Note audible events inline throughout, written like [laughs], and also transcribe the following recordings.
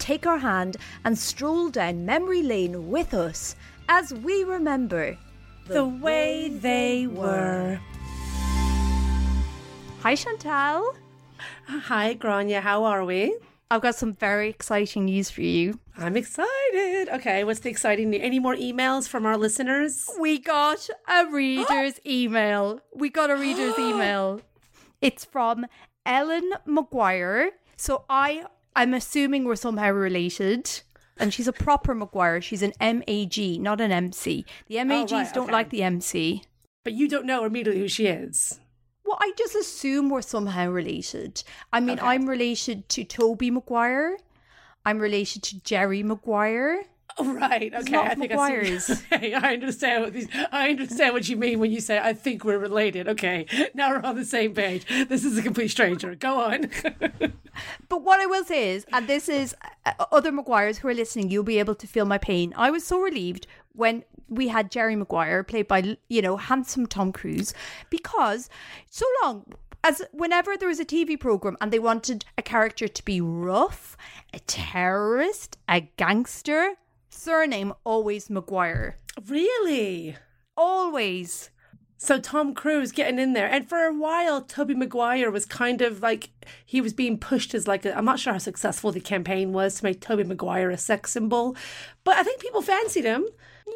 take our hand and stroll down memory lane with us as we remember The way they were. Hi, Chantal. Hi, Gráinne. How are we? I've got some very exciting news for you. I'm excited. Okay, what's the exciting news? Any more emails from our listeners? We got a reader's [gasps] email. We got a reader's [gasps] email. It's from Ellen Maguire. So I I'm assuming we're somehow related. And she's a proper Maguire. She's an MAG, not an MC. The MAGs Oh, right, don't okay. like the MC. But you don't know immediately who she is. Well, I just assume we're somehow related. I mean, Okay. I'm related to Tobey Maguire. I'm related to Jerry Maguire. Oh, right. Okay. I think I see. Okay, [laughs] I understand what these. I understand what you mean when you say I think we're related. Okay, [laughs] now we're on the same page. This is a complete stranger. Go on. [laughs] But what I will say is, and this is uh, other Maguires who are listening, you'll be able to feel my pain. I was so relieved when we had Jerry Maguire played by, you know, handsome Tom Cruise, because so long as whenever there was a TV program and they wanted a character to be rough, a terrorist, a gangster, surname always Maguire. really? Always. So Tom Cruise getting in there, and for a while, Tobey Maguire was kind of like he was being pushed as like i I'm not sure how successful the campaign was to make Tobey Maguire a sex symbol, but I think people fancied him.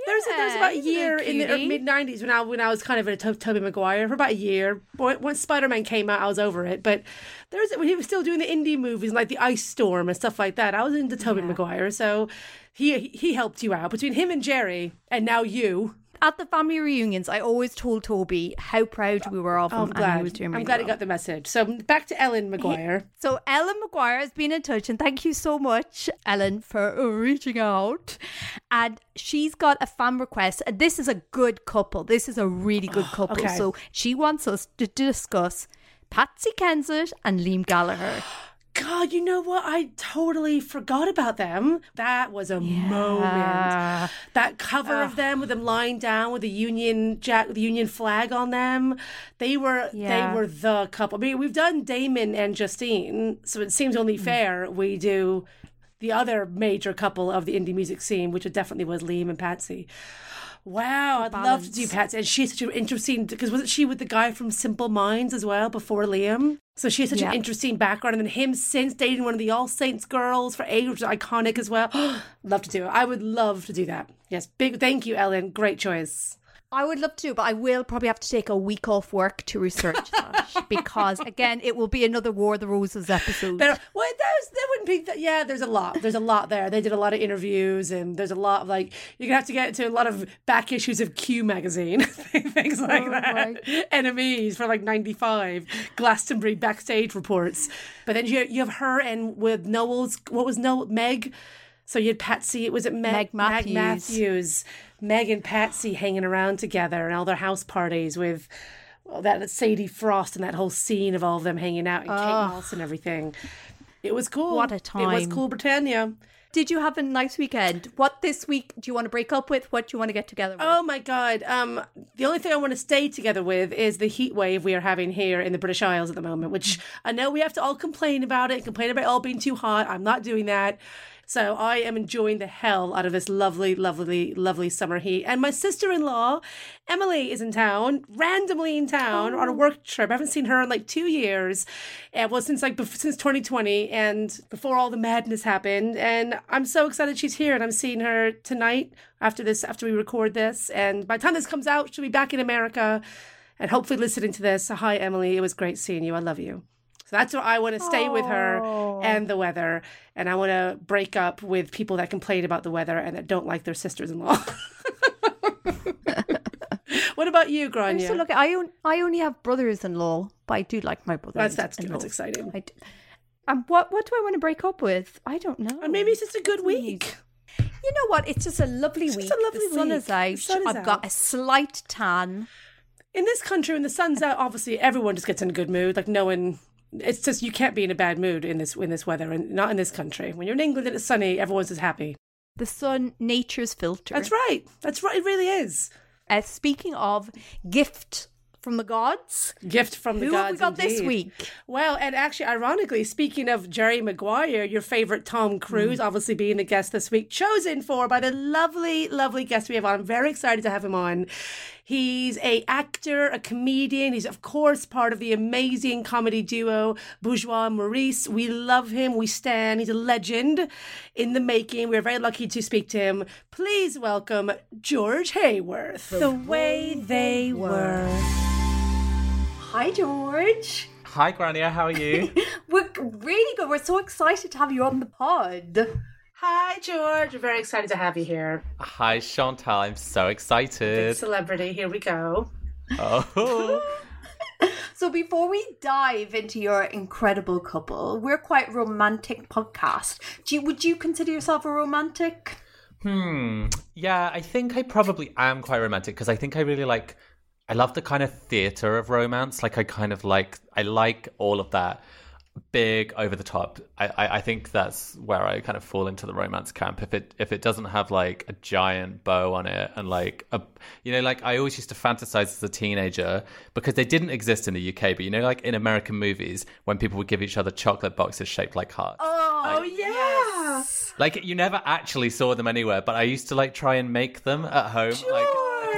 There's there's about a he's a year in the mid '90s when I when I was kind of into to- Tobey Maguire for about a year. Once Spider Man came out, I was over it. But there's when he was still doing the indie movies like the Ice Storm and stuff like that. I was into Tobey Maguire, so he he helped you out between him and Jerry, and now you. At the family reunions, I always told Tobey how proud we were of him I'm glad. was doing really I'm glad well. he got the message. So back to Ellen Maguire. So Ellen Maguire has been in touch, and thank you so much, Ellen, for reaching out. And she's got a fan request. And This is a good couple. This is a really good [sighs] oh, couple. okay. So she wants us to discuss Patsy Kensit and Liam Gallagher. God, you know what? I totally forgot about them. That was a moment. That cover of them with them lying down with the Union Jack, the Union flag on them. They were Yeah. they were the couple. I mean, we've done Damon and Justine, so it seems only Mm. fair we do the other major couple of the indie music scene, which definitely was Liam and Patsy. Wow, I'd love to do. Patsy. And she's such an interesting because wasn't she with the guy from Simple Minds as well before Liam? So she has such Yeah. an interesting background, and then him since dating one of the All Saints girls for age, which is iconic as well. [gasps] love to do it. I would love to do that. Yes, big thank you, Ellen. Great choice. I would love to, but I will probably have to take a week off work to research that [laughs] because, again, it will be another War of the Roses episode. There, well, there's there wouldn't be. That, yeah, there's a lot. There's a lot there. They did a lot of interviews, and there's a lot of like you're gonna have to get to a lot of back issues of Q magazine, [laughs] things like Oh, that. right. NMEs for like '95, Glastonbury backstage reports. But then you you have her and with Noel's what was Noel Meg. So you had Patsy. It was it Meg, Meg Matthews. Matthews, Meg and Patsy hanging around together and all their house parties with. well, that Sadie Frost and that whole scene of all of them hanging out and Kate Moss and everything. It was cool. What a time. It was cool Britannia. Did you have a nice weekend? What this week do you want to break up with? What do you want to get together with? Oh my god. Um the only thing I want to stay together with is the heat wave we are having here in the British Isles at the moment, which I know we have to all complain about it, complain about it all being too hot. I'm not doing that. So I am enjoying the hell out of this lovely, lovely, lovely summer heat. And my sister-in-law, Emily, is in town, randomly in town on a work trip. I haven't seen her in like two years. Uh, well, since like since 2020 and before all the madness happened. And I'm so excited she's here, and I'm seeing her tonight after this, after we record this. And by the time this comes out, she'll be back in America, and hopefully listening to this. So hi, Emily. It was great seeing you. I love you. That's what I want to stay with her and the weather. And I want to break up with people that complain about the weather and that don't like their sisters in law. [laughs] what about you, Gráinne? So look, I on, I only have brothers-in-law, but I do like my brothers. that's that's good. That's exciting. I do. Um, what what do I want to break up with? I don't know. Or maybe it's just a good week. You know what? It's just a lovely It's week. just a lovely the sun is out. Sun is I've out. got a slight tan. In this country, when the sun's out, obviously everyone just gets in a good mood. Like no one. It's just you can't be in a bad mood in this in this weather, and not in this country. When you're in England and it's sunny, everyone's just happy. The sun, nature's filter. That's right. That's right. It really is. Uh, speaking of gift from the gods, Gift from the who gods. Who have we got this week? Well, and actually, ironically, speaking of Jerry Maguire, your favorite Tom Cruise, obviously being the guest this week, chosen for by the lovely, lovely guest we have on. I'm very excited to have him on. He's a actor, a comedian. He's of course part of the amazing comedy duo Bourgeois Maurice. We love him. We stand. He's a legend in the making. We're very lucky to speak to him. Please welcome George Heyworth. The, way they were. Hi, George. Hi, Gráinne. How are you? [laughs] We're really good. We're so excited to have you on the pod. Hi, George. We're very excited to have you here. Hi, Chantal. I'm so Big excited. celebrity. Here we go. Oh, [laughs] So before we dive into your incredible couple, we're quite romantic podcast. Do you, would you consider yourself a romantic? hmm. Yeah, I think I probably am quite romantic because I think I really like. I love the kind of theater of romance. Like I kind of like. I like all of that big over the top. I, I I think that's where I kind of fall into the romance camp. If it if it doesn't have like a giant bow on it and like a you know like I always used to fantasize as a teenager because they didn't exist in the UK, but you know like in American movies when people would give each other chocolate boxes shaped like hearts. Oh, yeah. Like you never actually saw them anywhere, but I used to like try and make them at home. Like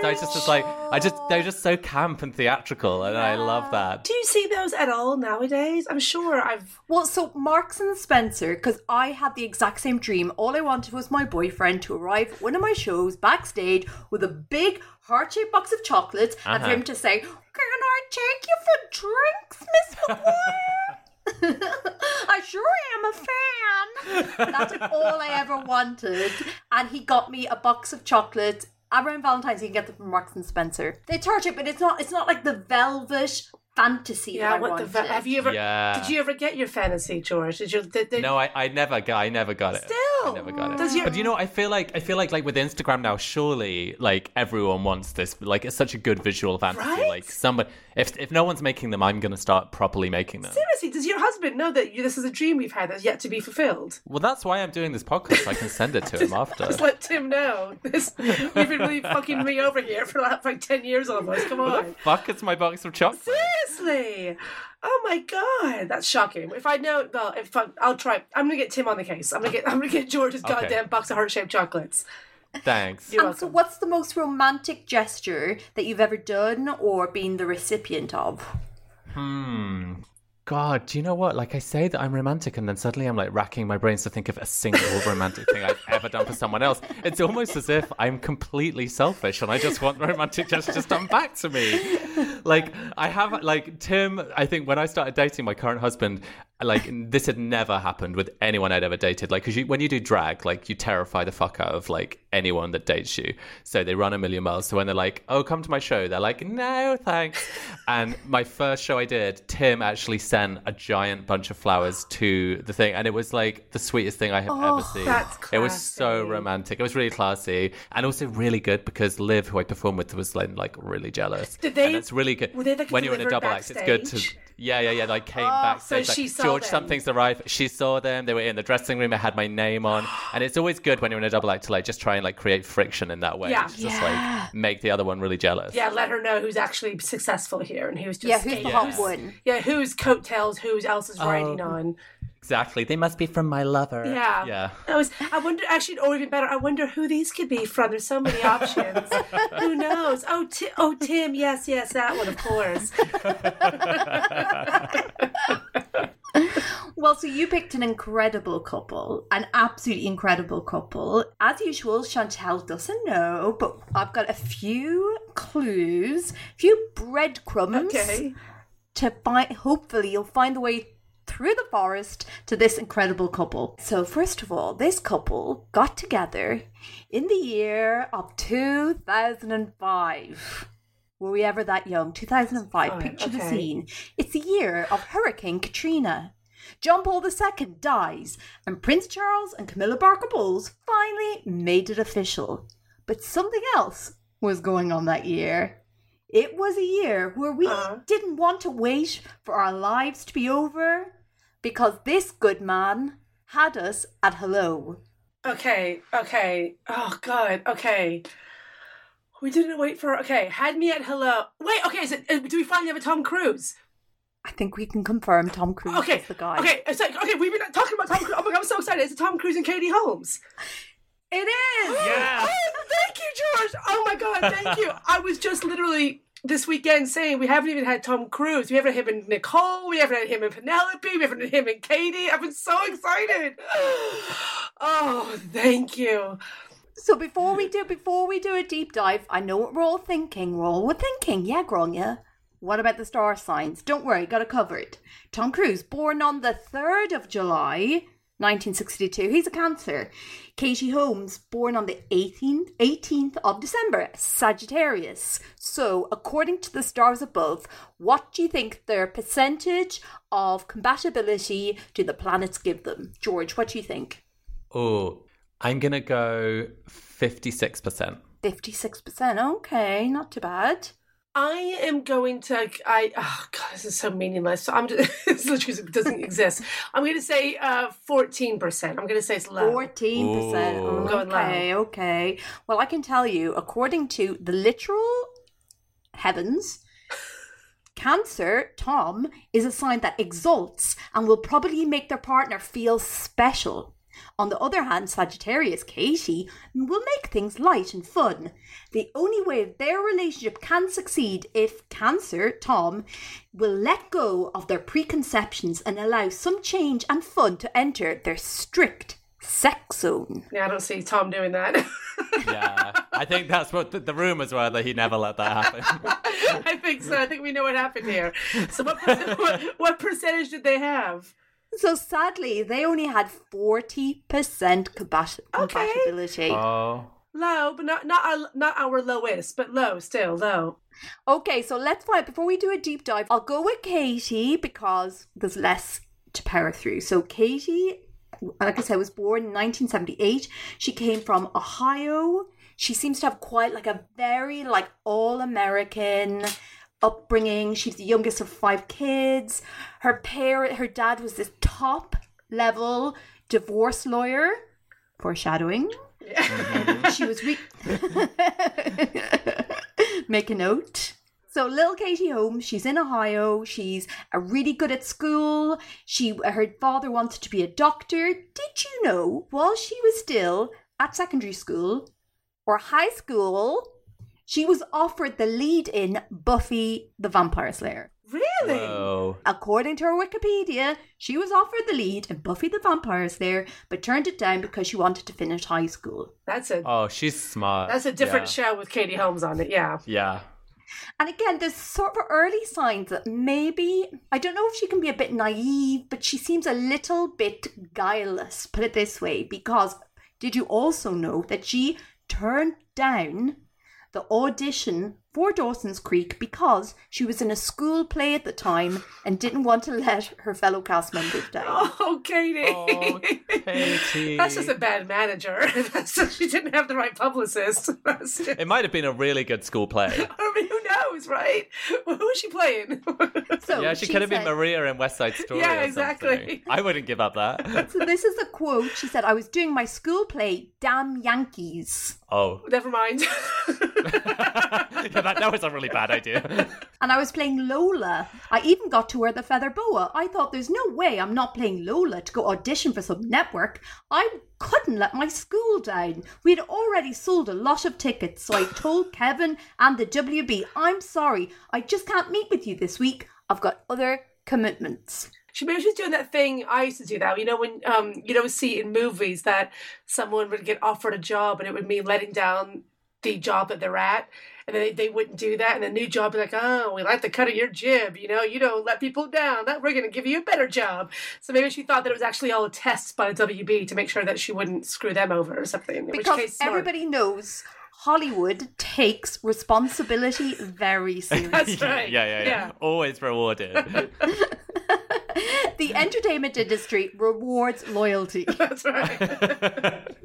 I just was like I just they're just so camp and theatrical and I love that. Do you see those at all nowadays? I'm sure I've. Well, so Marks and Spencer, because I had the exact same dream. All I wanted was my boyfriend to arrive at one of my shows backstage with a big heart shaped box of chocolates and for Uh-huh. him to say, Can I take you for drinks, Miss Maguire? [laughs] I sure am a fan. That's all I ever wanted. And he got me a box of chocolates. Around Valentine's, you can get them from Marks and Spencer. They charge it, but it's not. It's not like the velvet fantasy Yeah, that I what wanted. the fa- have you ever? Yeah. Did you ever get your fantasy, George? Did you? Did, did, No, I, I never got I never got it. Still? I never got it. Does your- But you know, I feel like I feel like like with Instagram now, surely like everyone wants this. Like it's such a good visual fantasy. Right? Like somebody, if if no one's making them, I'm gonna start properly making them. Seriously, does your husband know that you, this is a dream we've had that's yet to be fulfilled? Well, that's why I'm doing this podcast. so I can send it to him [laughs] after. Just let Tim know. This you've been really fucking me over here for like, like ten years almost. Come on. Fuck, it's my box of chocolate. Seriously. Oh my god, that's shocking. If I know, well, if I, I'll try. I'm gonna get Tim on the case. I'm gonna get. I'm gonna get George's Okay. goddamn box of heart shaped chocolates. Thanks. You're And so, what's the most romantic gesture that you've ever done or been the recipient of? Hmm. God, do you know what? Like I say that I'm romantic, and then suddenly I'm like racking my brains to think of a single romantic thing I've ever done for someone else. It's almost as if I'm completely selfish, and I just want romantic gestures done back to me. Like I have, like Tim. I think when I started dating my current husband, like this had never happened with anyone I'd ever dated. Like, because you, when you do drag, like you terrify the fuck out of like anyone that dates you. So they run a million miles. So when they're like, "Oh, come to my show," they're like, "No, thanks." And my first show I did, Tim actually sent a giant bunch of flowers to the thing, and it was like the sweetest thing I have ever oh, seen. that's It was so romantic. It was really classy, and also really good because Liv, who I performed with, was like, like really jealous. Did they- And it's really good were they, like, when you're in a double act. It's good to yeah, yeah, yeah. Like came oh, backstage. so like, she saw George, them. something's arrived. She saw them. They were in the dressing room. It had my name on, and it's always good when you're in a double act to like just try and like create friction in that way. Yeah. It's just like make the other one really jealous. Yeah, let her know who's actually successful here and who's just Yeah, who's the skating. hot Yes. one? Yeah, whose coattails whose else is oh, riding Oh. on. exactly. They must be from my lover. Yeah. yeah. I was. I wonder. Actually, or even better, I wonder who these could be from. There's so many options. [laughs] who knows? Oh, Ti- oh, Tim. Yes, yes, that one, of course. [laughs] Well, so you picked an incredible couple, an absolutely incredible couple. As usual, Chantal doesn't know, but I've got a few clues, a few breadcrumbs Okay. to find. Hopefully, you'll find the way through the forest to this incredible couple. So, first of all, this couple got together in the year of 2005. Were we ever that young? 2005. Fine, Picture the scene. It's the year of Hurricane Katrina. John Paul II dies, and Prince Charles and Camilla Parker Bowles finally made it official. But something else was going on that year. It was a year where we Uh-huh. didn't want to wait for our lives to be over because this good man had us at hello. Okay. Okay. Oh God. Okay. We didn't wait for. Okay, had me at hello. Wait. Okay. Is it, uh, do we finally have a Tom Cruise? I think we can confirm Tom Cruise Okay. is the guy. Okay. It's like okay. We've been talking about Tom Cruise. Oh my God! I'm so excited. It's Tom Cruise and Katie Holmes. It is! [gasps] Yeah. Oh, thank you, George. Oh my God, thank you. I was just literally this weekend saying we haven't even had Tom Cruise. We haven't had him and Nicole. We haven't had him and Penelope. We haven't had him and Katie. I've been so excited. [gasps] Oh, thank you. So before we do before we do a deep dive, I know what we're all thinking. We're all we're thinking, yeah, Gráinne. What about the star signs? Don't worry, got to cover it. Tom Cruise, born on the 3rd of July, 1962. He's a Cancer. Katie Holmes, born on the 18th, 18th of December, Sagittarius. So, according to the stars above, what do you think their percentage of compatibility do the planets give them? George, what do you think? Oh, I'm gonna go fifty-six percent. 56%. Okay, not too bad. I am going to. I oh god, this is so meaningless. So I'm just [laughs] this literally doesn't exist. I'm going to say uh, fourteen percent. I'm going to say it's low. 14%. Ooh. I'm going Okay, okay. Well, I can tell you, according to the literal heavens, Cancer, Tom, is a sign that exalts and will probably make their partner feel special. On the other hand, Sagittarius, Katie, will make things light and fun. The only way their relationship can succeed if Cancer, Tom, will let go of their preconceptions and allow some change and fun to enter their strict sex zone. Yeah, I don't see Tom doing that. [laughs] Yeah, I think that's what the, the rumors were that he never let that happen. [laughs] I think so. I think we know what happened here. So what [laughs] what, what percentage did they have? So sadly, they only had 40% combat- compatibility. oh, Low, but not not our not our lowest, but low still low. Okay, so let's find before we do a deep dive. I'll go with Katie because there's less to power through. So Katie, like I said, was born in 1978. She came from Ohio. She seems to have quite like a very like all American upbringing. She's the youngest of five kids. Her parent, her dad was this top level divorce lawyer. Foreshadowing. she was re- [laughs] make a note. So little Katie Holmes, she's in Ohio. She's uh, really good at school. She her father wanted to be a doctor. Did you know while she was still at secondary school or high school, she was offered the lead in Buffy the Vampire Slayer. Really? Whoa. According to her Wikipedia, she was offered the lead in Buffy the Vampire Slayer, but turned it down because she wanted to finish high school. That's a Oh, she's smart. that's a different Yeah. show with Katie Holmes on it. Yeah. Yeah. And again, there's sort of early signs that maybe, I don't know if she can be a bit naive, but she seems a little bit guileless, put it this way, because did you also know that she turned down the audition for Dawson's Creek because she was in a school play at the time and didn't want to let her fellow cast members down? [laughs] Oh, Katie. Oh, Katie. That's just a bad manager. [laughs] She didn't have the right publicist. [laughs] It might have been a really good school play. I mean, who knows, right? Well, [laughs] who is she playing? [laughs] So yeah, she, could have been Maria in West Side Story. Yeah, exactly. I wouldn't give up that. [laughs] So this is a quote. She said, I was doing my school play, Damn Yankees. Oh. Never mind. yeah, that, that was a really bad idea. And I was playing Lola. I even got to wear the feather boa. I thought there's no way I'm not playing Lola to go audition for some network. I couldn't let my school down. We'd already sold a lot of tickets, so I told [laughs] Kevin and the WB, I'm sorry, I just can't meet with you this week. I've got other commitments. She maybe she's doing that thing I used to do that. You know when um you know see in movies that someone would get offered a job and it would mean letting down the job that they're at, and then they, they wouldn't do that, and the new job be like, oh, we like the cut of your jib. You know, you don't let people down. That we're going to give you a better job. So maybe she thought that it was actually all a test by the WB to make sure that she wouldn't screw them over or something. In which Because case, everybody knows Hollywood takes responsibility very [laughs] seriously. That's right. yeah, yeah, yeah, Always rewarded. [laughs] [laughs] the entertainment industry rewards loyalty. That's right.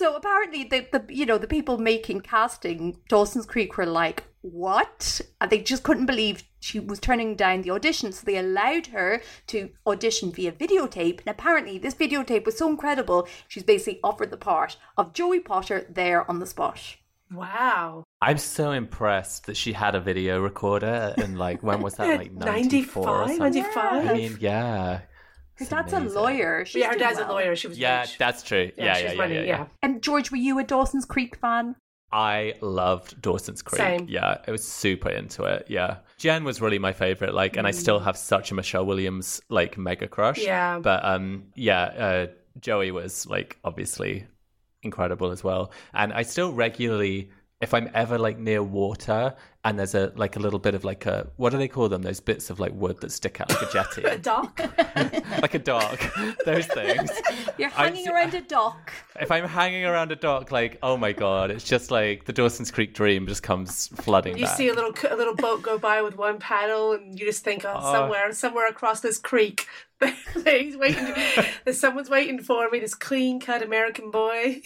So apparently, the, the you know the people making casting Dawson's Creek were like, "What?" And they just couldn't believe she was turning down the audition. So they allowed her to audition via videotape. And apparently, this videotape was so incredible, she's basically offered the part of Joey Potter there on the spot. wow. I'm so impressed that she had a video recorder and like when was that like [laughs] 94 95 95 I mean, yeah. Her It's dad's amazing. a lawyer. She's yeah, her doing dad's a lawyer. She was Yeah, rich. that's true. Yeah, she's yeah, yeah, money, yeah, yeah. And George, were you a Dawson's Creek fan? I loved Dawson's Creek. Same. Yeah, I was super into it. Yeah. Jen was really my favorite. Like, and I still have such a Michelle Williams like mega crush. Mm. Yeah. But um, yeah, uh, Joey was like obviously incredible as well. And I still regularly, if I'm ever like near water and there's a like a little bit of like a what do they call them? Those bits of like wood that stick out like a jetty, [laughs] a dock. [laughs] like a dock. [laughs] Those things. You're hanging around a dock. If I'm hanging around a dock, like oh my god, it's just like the Dawson's Creek dream just comes flooding You back. see a little a little boat go by with one paddle, and you just think, oh, Oh. somewhere, somewhere across this creek, he's waiting. There's someone's waiting for me. This clean cut American boy.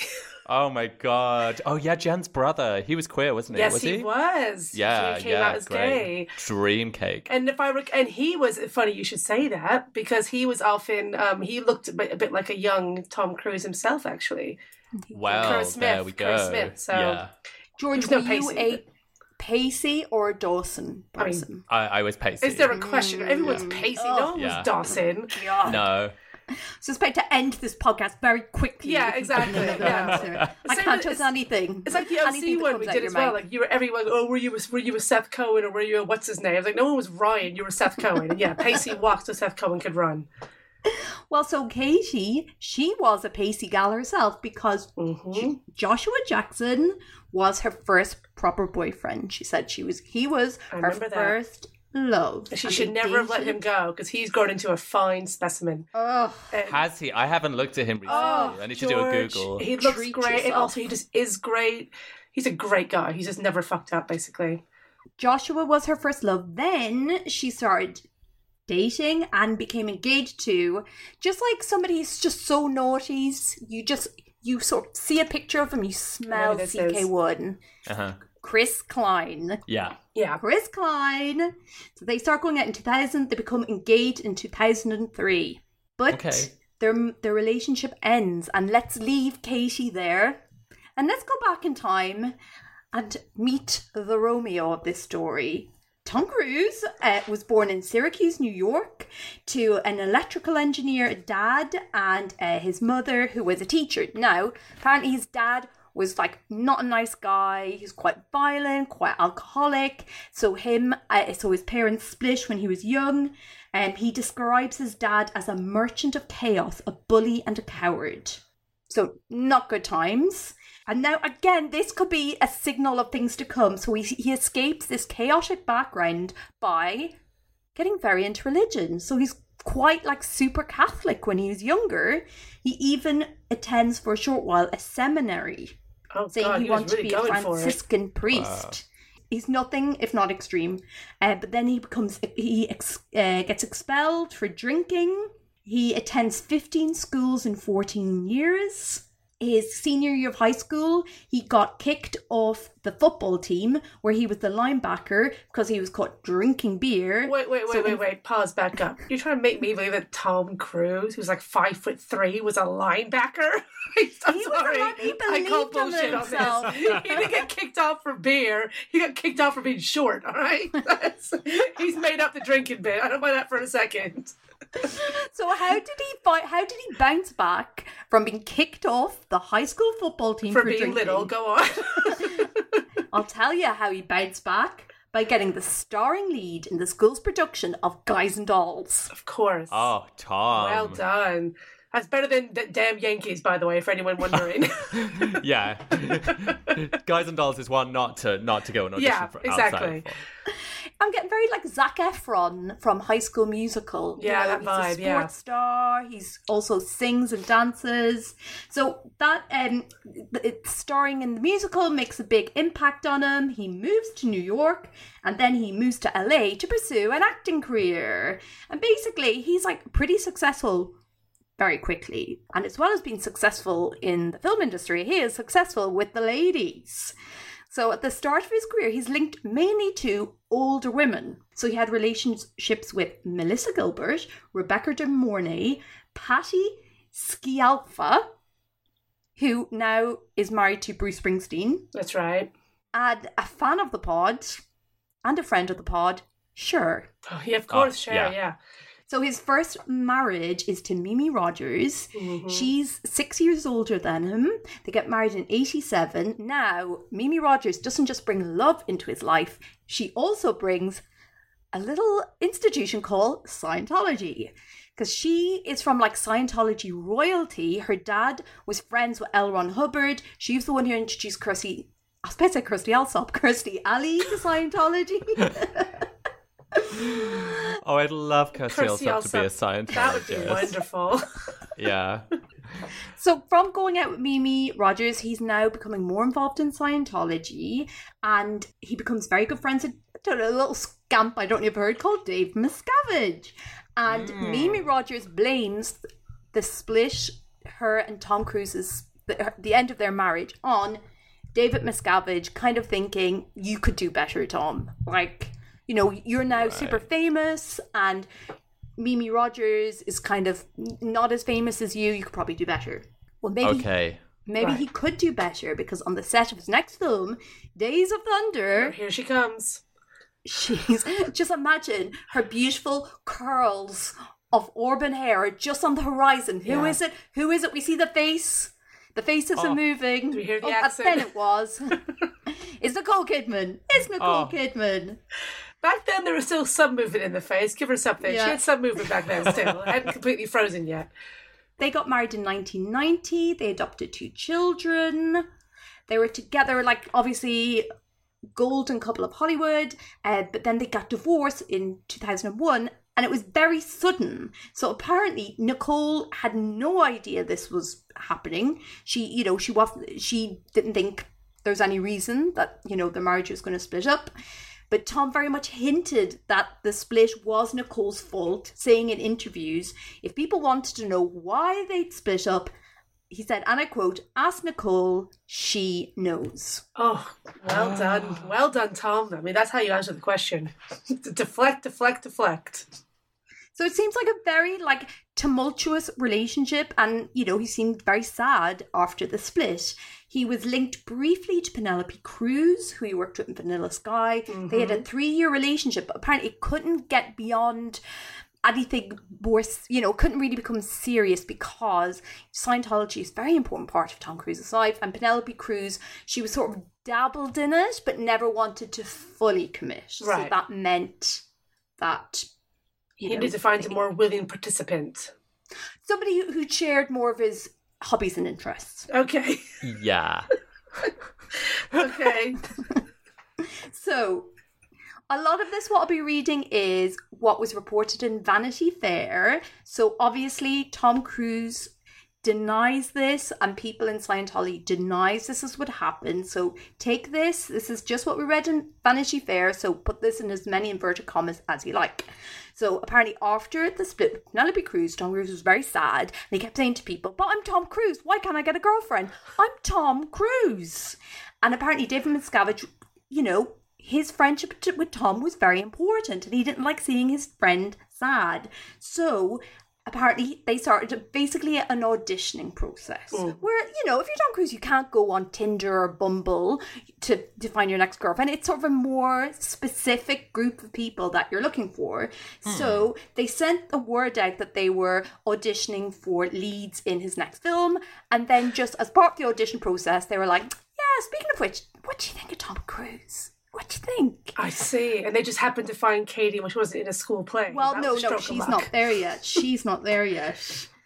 Oh my god. Oh yeah, Jen's brother. He was queer, wasn't he? yes, was he, was. Yeah, he came yeah, out as great. gay. Dream cake. And if I rec- and he was funny, you should say that because he was often um, he looked a bit, a bit like a young Tom Cruise himself, actually. Well, Kerr Smith, there we Kerr go. Smith, so- Yeah, George, There's no were you Pacey, a Pacey or a Dawson I mean, person? I, I was Pacey. Is there a question? Everyone's Pacey. no one Yeah. was Dawson. No. Suspect to end this podcast very quickly. Yeah, exactly, give me another yeah. I Same can't trust anything. It's like the OC one we did as well. Like you were everyone. Oh, were you were you with Seth Cohen or were you a what's his name? I was like, no one was Ryan. You were Seth Cohen. And yeah, [laughs] Pacey walked so Seth Cohen could run. Well, so Katie, she was a Pacey gal herself because Mm-hmm. J- Joshua Jackson was her first proper boyfriend. She said she was he was I her first love. She should they never have let him go because he's grown into a fine specimen. Ugh. Has he? I haven't looked at him recently. Oh, I need to do a Google. He looks Treat great, and also he just is great. He's a great guy. He's just never fucked up, basically. Joshua was her first love. Then she started dating and became engaged to just like somebody who's just so naughty. You just you sort of see a picture of him, you smell this CK is. One. Uh-huh. Chris Klein. Yeah. Yeah. Chris Klein. So they start going out in 2000. They become engaged in 2003. But Okay. their their relationship ends, and let's leave Katie there, and let's go back in time and meet the Romeo of this story. Tom Cruise uh, was born in Syracuse, New York, to an electrical engineer dad and uh, his mother, who was a teacher. Now, apparently, his dad was like not a nice guy. He's quite violent, quite alcoholic. So him, uh, so his parents split when he was young. And he describes his dad as a merchant of chaos, a bully, and a coward. So not good times. And now again, this could be a signal of things to come. So he, he escapes this chaotic background by getting very into religion. So he's quite like super Catholic when he was younger. He even attends for a short while a seminary Oh saying God, he he was wants to be a going for it. Franciscan priest. He's nothing if not extreme, uh, but then he becomes he ex, uh, gets expelled for drinking. He attends 15 schools in 14 years. His senior year of high school, he got kicked off the football team where he was the linebacker because he was caught drinking beer. Wait, wait, So wait, wait, in- wait. Pause. Back up. You're trying to make me believe that Tom Cruise, who's like five foot three, was a linebacker. [laughs] I'm He was a sorry. he I call bullshit on himself. this. [laughs] He didn't get kicked off for beer. He got kicked off for being short. All right. [laughs] He's made up the drinking bit. I don't buy that for a second. [laughs] So how did he fight? How did he bounce back from being kicked off the high school football team For for, being drinking? little. Go on. [laughs] I'll tell you how he bounced back by getting the starring lead in the school's production of Guys and Dolls. of course. Oh, Tom. well done. That's better than the damn Yankees, by the way, for anyone wondering. [laughs] yeah. Guys and Dolls is one not to not to go and audition Yeah, for exactly. outside for. I'm getting very like Zac Efron from High School Musical. You Yeah, know, that he's vibe, a yeah. sports star. He's also sings and dances. So that um, it, starring in the musical makes a big impact on him. He moves to New York and then he moves to LA to pursue an acting career. And basically, he's like pretty successful very quickly. And as well as being successful in the film industry, he is successful with the ladies. So at the start of his career, he's linked mainly to older women. So he had relationships with Melissa Gilbert, Rebecca De Mornay, Patty Scialfa, who now is married to Bruce Springsteen, That's right. and a fan of the pod and a friend of the pod, Sure. Oh, yeah, of course, Oh, sure, yeah. yeah. So his first marriage is to Mimi Rogers. Mm-hmm. She's six years older than him. They get married in 87. Now, Mimi Rogers doesn't just bring love into his life, she also brings a little institution called Scientology. Because she is from like Scientology royalty. Her dad was friends with L. Ron Hubbard. She was the one who introduced Kirstie, I was about to say Kirstie Allsopp, [laughs] Kirstie Alley to Scientology. [laughs] [laughs] Oh, I'd love Kirsty Kirstie Allsopp to be a Allsopp. Scientologist. That would be wonderful. [laughs] [laughs] Yeah. So, from going out with Mimi Rogers, he's now becoming more involved in Scientology and he becomes very good friends with I don't know, a little scamp I don't know if you've heard called Dave Miscavige. And hmm. Mimi Rogers blames the split, her and Tom Cruise's, the, the end of their marriage, on David Miscavige, kind of thinking, you could do better, Tom. Like, you know, you're now super famous and Mimi Rogers is kind of not as famous as you. You could probably do better. Well, maybe Okay. maybe Right. he could do better because on the set of his next film, Days of Thunder, Here she comes. she's [laughs] just imagine her beautiful curls of auburn hair are just on the horizon. Who Yeah. is it? Who is it? We see the face. The face isn't Oh. moving. Do we hear the oh, accent? Then it was. [laughs] it's Nicole Kidman. It's oh. Nicole Oh. Kidman. Back then, there was still some movement in the face. Give her something. Yeah. She had some movement back then still. [laughs] Hadn't completely frozen yet. They got married in 1990. They adopted two children. They were together, like, obviously, golden couple of Hollywood, uh, but then they got divorced in 2001 and it was very sudden. So apparently Nicole had no idea this was happening. She, you know, she wasn't she didn't think there's any reason that, you know, the marriage was going to split up. But Tom very much hinted that the split was Nicole's fault, saying in interviews if people wanted to know why they'd split up, he said, and I quote, ask Nicole, she knows. Oh, well done. Well done, Tom. I mean, that's how you answer the question. [laughs] deflect, deflect, deflect. So it seems like a very like tumultuous relationship and you know he seemed very sad after the split. He was linked briefly to Penelope Cruz, who he worked with in Vanilla Sky. Mm-hmm. They had a 3-year relationship, but apparently it couldn't get beyond anything more, you know, couldn't really become serious because Scientology is a very important part of Tom Cruise's life. And Penelope Cruz, she was sort of dabbled in it, but never wanted to fully commit. Right. So that meant that he needed to find a more willing participant. Somebody who, who shared more of his hobbies and interests. Okay. [laughs] Yeah. [laughs] okay. [laughs] so a lot of this, what I'll be reading, is what was reported in Vanity Fair. So obviously, Tom Cruise denies this and people in Scientology denies this is what happened. So take this. This is just what we read in Vanity Fair. So put this in as many inverted commas as you like. So apparently after the split with Penelope Cruz, Tom Cruise was very sad and he kept saying to people, But I'm Tom Cruise, why can't I get a girlfriend? I'm Tom Cruise. And apparently David Miscavige, you know, his friendship with Tom was very important and he didn't like seeing his friend sad. So apparently they started basically an auditioning process. Mm. where you know if you're Tom Cruise you can't go on Tinder or Bumble to to find your next girlfriend. It's sort of a more specific group of people that you're looking for. Mm. so they sent the word out that they were auditioning for leads in his next film. And then just as part of the audition process they were like yeah speaking of which what do you think of Tom Cruise what do you think? I see. And they just happened to find Katie when she wasn't in a school play. Well, that no, no, she's not there yet. [laughs] She's not there yet.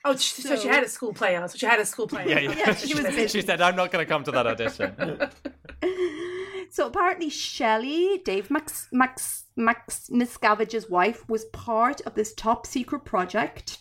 Oh, so, so, she had a school play on. So she had a school play. Yeah, yeah. yeah she, was [laughs] she said, "I'm not going to come to that audition." [laughs] so apparently, Shelley, Dave Max, Max, Max Miscavige's wife, was part of this top secret project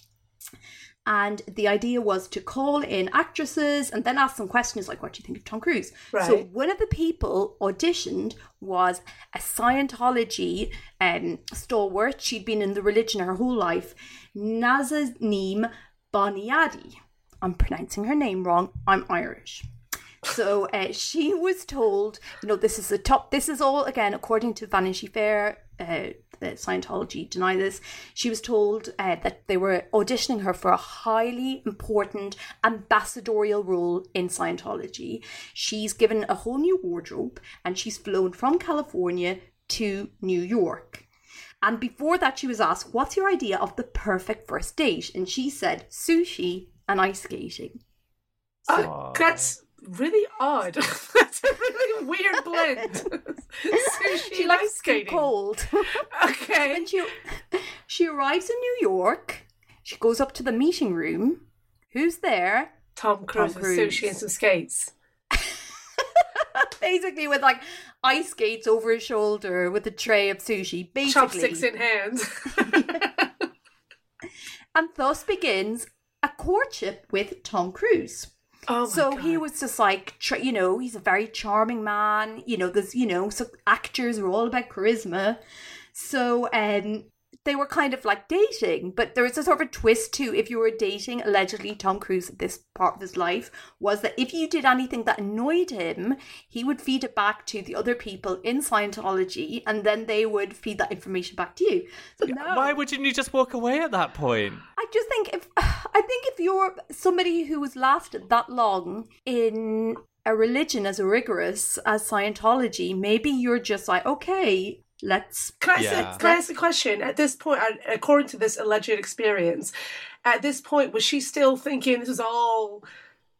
and the idea was to call in actresses and then ask some questions like, What do you think of Tom Cruise? Right. So, one of the people auditioned was a Scientology um, stalwart. She'd been in the religion her whole life, Nazanin Boniadi. I'm pronouncing her name wrong. I'm Irish. So uh, she was told, you know, this is the top. This is all again according to Vanity Fair. Uh, the Scientology deny this. She was told uh, that they were auditioning her for a highly important ambassadorial role in Scientology. She's given a whole new wardrobe and she's flown from California to New York. And before that, she was asked, What's your idea of the perfect first date? And she said, Sushi and ice skating. Uh, that's really odd. [laughs] That's a really weird blend. [laughs] [laughs] Sushi [laughs] she likes skating. cold. [laughs] Okay. and she she arrives in New York. She goes up to the meeting room. Who's there? Tom Cruise, Tom Cruise. with sushi and some skates. Basically, with like ice skates over his shoulder with a tray of sushi. Basically, chopsticks in hand. and thus begins a courtship with Tom Cruise. Oh so God. he was just like, you know, he's a very charming man. You know, there's, you know, so actors are all about charisma. So, um, they were kind of like dating, but there was a sort of a twist too. If you were dating, allegedly, Tom Cruise at this part of his life was that if you did anything that annoyed him, he would feed it back to the other people in Scientology, and then they would feed that information back to you. So no. Why wouldn't you just walk away at that point? I just think if [sighs] I think if you're somebody who has lasted that long in a religion as rigorous as Scientology, maybe you're just like, okay, let's can I, yeah. say, can I ask a question? At this point according to this alleged experience at this point was she still thinking this was all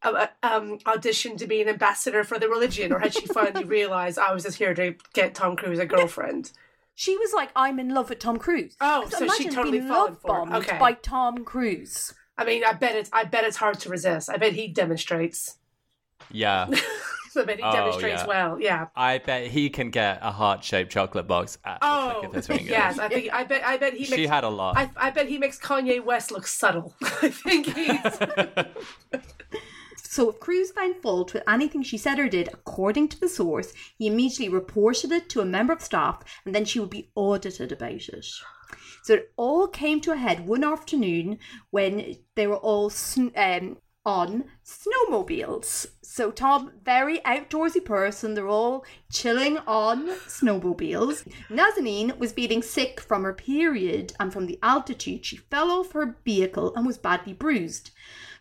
uh, uh, um, audition to be an ambassador for the religion or had she finally [laughs] realized i was just here to get tom cruise a girlfriend? She was like i'm in love with tom cruise. Oh so she totally being love bombed okay. by tom cruise. I mean i bet it's i bet it's hard to resist. I bet he demonstrates yeah [laughs] So I bet he Oh, demonstrates yeah. well. Yeah. I bet he can get a heart-shaped chocolate box at the Oh, click of his fingers. yes. I think. I bet. I bet he makes. She had a lot. I, I bet he makes Kanye West look subtle. [laughs] I think he's. [laughs] So if Cruise found fault with anything she said or did, according to the source, he immediately reported it to a member of staff and then she would be audited about it. So it all came to a head one afternoon when they were all sn- um, on snowmobiles. So Tom, very outdoorsy person, they're all chilling on snowmobiles. Nazanin was feeling sick from her period and from the altitude. She fell off her vehicle and was badly bruised.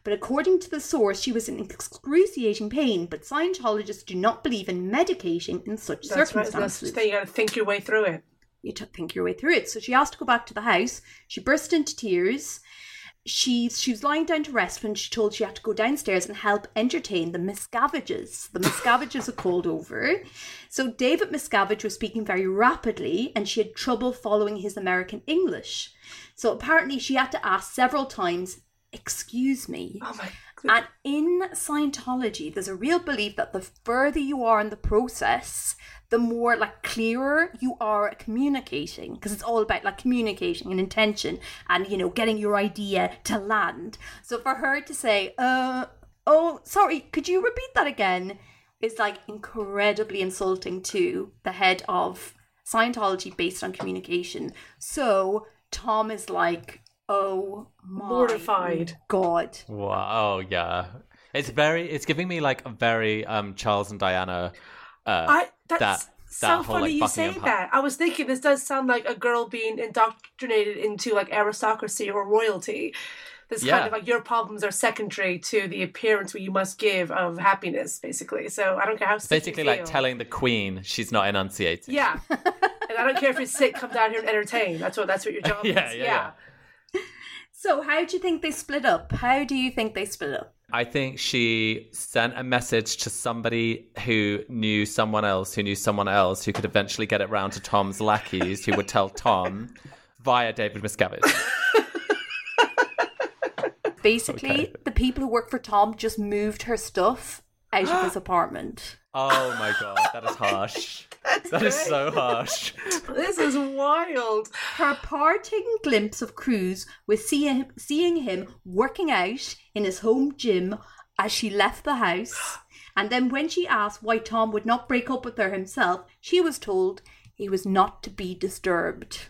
But according to the source, she was in excruciating pain. But Scientologists do not believe in medicating in such That's right. circumstances the. You got to think your way through it. you t- think your way through it. So she asked to go back to the house. She burst into tears. She she was lying down to rest when she told she had to go downstairs and help entertain the Miscaviges. The Miscaviges are called over. So David Miscavige was speaking very rapidly, and she had trouble following his American English. So apparently, she had to ask several times, "Excuse me." Oh my. And in Scientology, there's a real belief that the further you are in the process, the more like clearer you are at communicating, because it's all about like communicating and intention and you know getting your idea to land. So for her to say, "Uh, oh, sorry, could you repeat that again?" is like incredibly insulting to the head of Scientology based on communication. So Tom is like, "Oh my Mortified. God." Wow. Oh yeah. It's very. It's giving me like a very um Charles and Diana. Uh, I. That's that so that whole funny like you say Pal- that. I was thinking this does sound like a girl being indoctrinated into like aristocracy or royalty. This Yeah. kind of like your problems are secondary to the appearance you must give of happiness, basically. So I don't care how sick Basically, you like feel. telling the Queen she's not enunciating. Yeah. [laughs] and I don't care if you're sick, come down here and entertain. That's what that's what your job [laughs] Yeah, is. yeah, yeah. So, how do you think they split up? How do you think they split up? I think she sent a message to somebody who knew someone else, who knew someone else, who could eventually get it round to Tom's lackeys, who would tell Tom via David Miscavige. [laughs] Basically, Okay. the people who work for Tom just moved her stuff out of his apartment. Oh my god, that is harsh. [laughs] That is so harsh. This is wild. Her parting glimpse of Cruise was seeing, seeing him working out in his home gym as she left the house. [gasps] And then, when she asked why Tom would not break up with her himself, she was told he was not to be disturbed.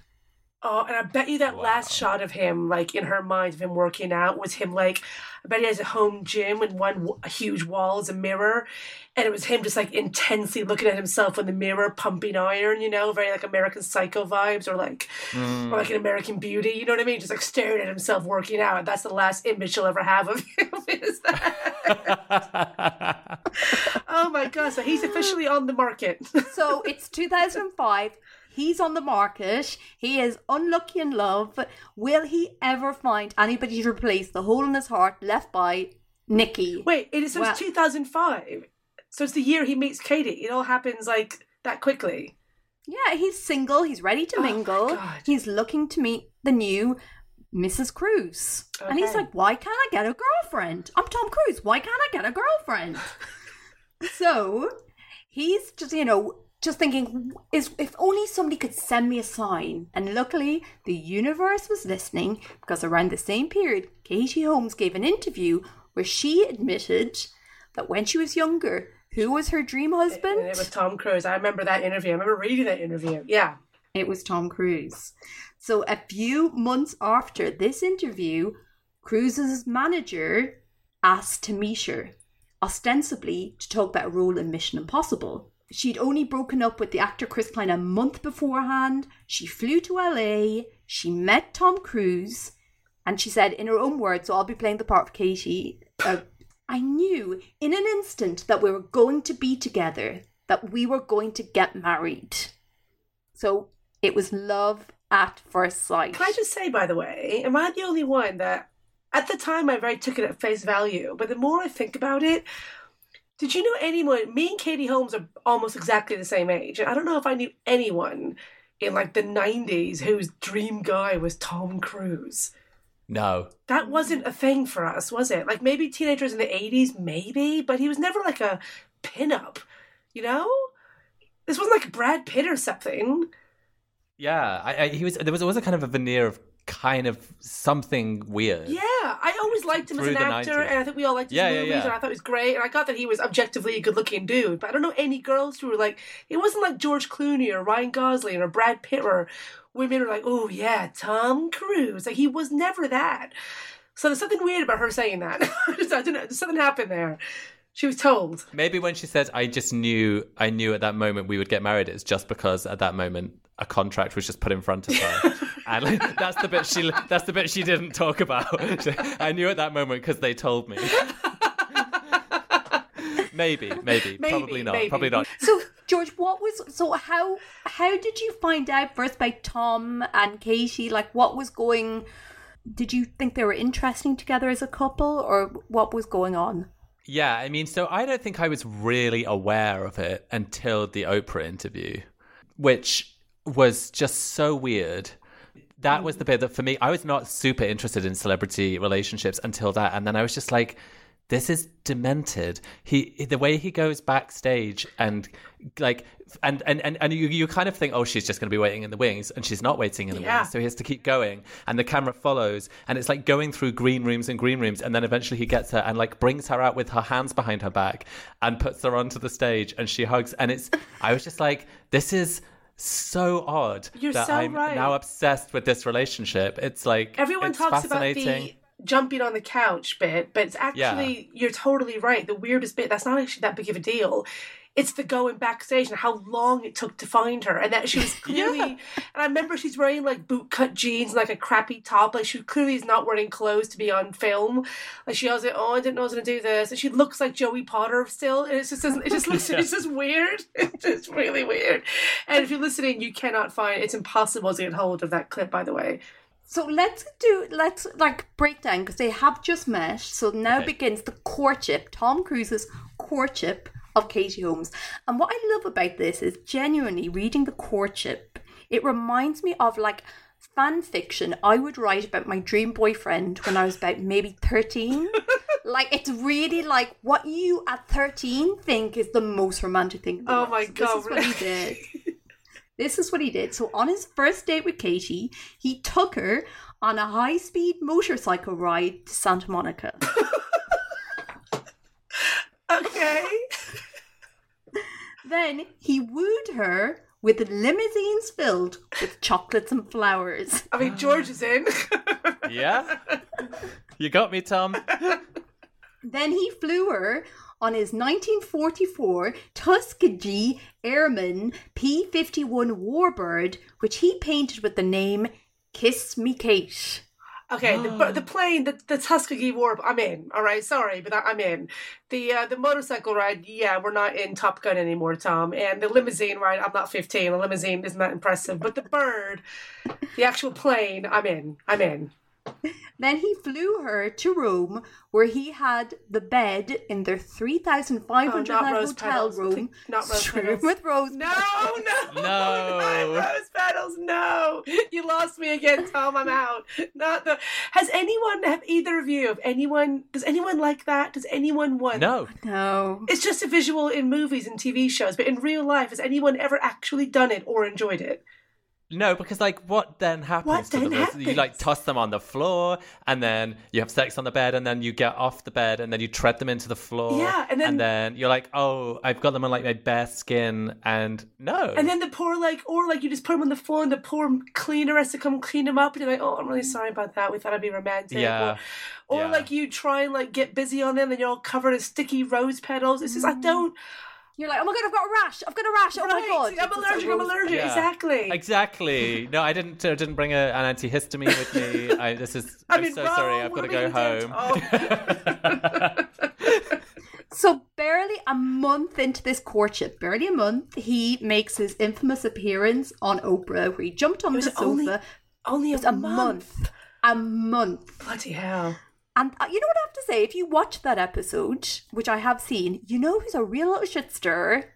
Oh, and I bet you that last shot of him, like in her mind of him working out, was him like, I bet he has a home gym and one w- a huge wall is a mirror, and it was him just like intensely looking at himself in the mirror, pumping iron, you know, very like American Psycho vibes, or like, mm. or like an American Beauty, you know what I mean? Just like staring at himself working out. That's the last image she'll ever have of [laughs] him. Is that? [laughs] oh my god! So he's officially on the market. So it's 2005. He's on the market. He is unlucky in love. Will he ever find anybody to replace the hole in his heart left by Nikki? Wait, it is so Well- 2005. So it's the year he meets Katie. It all happens like that quickly. Yeah, he's single. He's ready to Oh mingle. God. He's looking to meet the new Mrs. Cruise. And he's like, why can't I get a girlfriend? I'm Tom Cruise. Why can't I get a girlfriend? [laughs] so he's just, you know, just thinking, is if only somebody could send me a sign. And luckily, the universe was listening because around the same period, Katie Holmes gave an interview where she admitted that when she was younger, who was her dream husband? And it was Tom Cruise. I remember that interview. I remember reading that interview. Yeah. It was Tom Cruise. So a few months after this interview, Cruise's manager asked to meet her, ostensibly to talk about a role in Mission Impossible. She'd only broken up with the actor Chris Pine a month beforehand. She flew to LA. She met Tom Cruise, and she said, in her own words, "So I'll be playing the part of Katie." Uh, I knew in an instant that we were going to be together, that we were going to get married. So it was love at first sight. Can I just say, by the way, am I the only one that at the time I very took it at face value, but the more I think about it, did you know anyone? Me and Katie Holmes are almost exactly the same age. and I don't know if I knew anyone in like the 90s whose dream guy was Tom Cruise. No. That wasn't a thing for us, was it? Like maybe teenagers in the 80s, maybe, but he was never like a pinup, you know. This wasn't like Brad Pitt or something. Yeah, I, I, he was. There was always a kind of a veneer of kind of something weird. Yeah, I always liked him as an actor, 90s. and I think we all liked his Yeah, yeah, movies, yeah. and I thought he was great. And I got that he was objectively a good-looking dude, but I don't know any girls who were like, it wasn't like George Clooney or Ryan Gosling or Brad Pitt, or women were like, oh yeah, Tom Cruise. Like he was never that. So there's something weird about her saying that. [laughs] I just- I don't know. Something happened there. She was told. Maybe when she said, "I just knew, I knew at that moment we would get married," it's just because at that moment a contract was just put in front of her, [laughs] and like, that's the bit she that's the bit she didn't talk about. [laughs] I knew at that moment because they told me. [laughs] maybe, maybe, Maybe, probably not, maybe. probably not. So George, what was so how how did you find out first by Tom and Katie? Like what was going did you think they were interesting together as a couple or what was going on? Yeah, I mean, so I don't think I was really aware of it until the Oprah interview, which was just so weird. That was the mm. bit that for me, I was not super interested in celebrity relationships until that. And then I was just like, this is demented. He, the way he goes backstage and like, and, and, and, and you, you kind of think, oh, she's just going to be waiting in the wings. And she's not waiting in the Yeah. wings. So he has to keep going. And the camera follows. And it's like going through green rooms and green rooms. And then eventually he gets her and like brings her out with her hands behind her back and puts her onto the stage and she hugs. And it's, I was just like, this is so odd You're that so I'm right. now obsessed with this relationship. It's like, Everyone it's talks about the jumping on the couch bit, but it's actually you're totally right. The weirdest bit that's not actually that big of a deal. It's the going backstage and how long it took to find her, and that she was [laughs] clearly. And I remember she's wearing like boot cut jeans, and, like a crappy top. Like she clearly is not wearing clothes to be on film. Like she was like, "Oh, I didn't know I was going to do this," and she looks like Joey Potter still, and it's just it just looks [laughs] it's just weird. [laughs] It's just really weird. And if you're listening, you cannot find. It's impossible to get hold of that clip. By the way. So let's do let's like break down because they have just met. So now Okay. begins the courtship, Tom Cruise's courtship of Katie Holmes. And what I love about this is genuinely reading the courtship. It reminds me of like fan fiction I would write about my dream boyfriend when I was about maybe 13. [laughs] like it's really like what you at 13 think is the most romantic thing. Oh world. my So God, This is what he did. This is what he did. So on his first date with Katie, he took her on a high-speed motorcycle ride to Santa Monica. [laughs] Okay. [laughs] then he wooed her with limousines filled with chocolates and flowers. [laughs] I mean, George is in. [laughs] Yeah? you got me, Tom. Then he flew her on his 1944 Tuskegee Airman P-51 Warbird, which he painted with the name Kiss Me Kate. Okay, the, the [gasps] plane, the, the Tuskegee Warp, I'm in. All right, sorry, but I, I'm in. The uh, the motorcycle ride, yeah, we're not in Top Gun anymore, Tom. And the limousine ride, I'm not 15. A limousine isn't that impressive. But the bird, the actual plane, I'm in. I'm in. Then he flew her to Rome, where he had the bed in their 3,500 Oh, night hotel petals. room, Not rose strewn petals. with rose. No, no, [laughs] No. not rose petals. No, you lost me again, Tom. I'm out. Not the. Has anyone? Have either of you? Have anyone? Does anyone like that? Does anyone want? No. No. It's just a visual in movies and TV shows, but in real life, has anyone ever actually done it or enjoyed it? No, because like what then happens What to then them? is You like toss them on the floor and then you have sex on the bed and then you get off the bed and then you tread them into the floor. Yeah, and then- you're like, Oh, I've got them on like my bare skin and no. And then the poor, like, or like you just put them on the floor and the poor cleaner has to come clean them up, and you're like, oh, I'm really sorry about that. We thought it'd be romantic. Yeah. Or, or Yeah. like you try and like get busy on them, and you're all covered in sticky rose petals. It's just I mm. don't. You're like, oh my god, I've got a rash. I've got a rash. Oh my god. I'm allergic. I'm allergic. Yeah. Exactly. Exactly. No, I didn't. I didn't bring a, an antihistamine with me. [laughs] I, this is. I'm I'm, in so sorry. I've got to go home. Oh. gonna? [laughs] So barely a month into this courtship, barely a month, he makes his infamous appearance on Oprah, where he jumped on the sofa. only Only a, a month. month. A month. Bloody hell. And uh, you know what I have to say? If you watch that episode, which I have seen, you know who's a real little shit stirrer?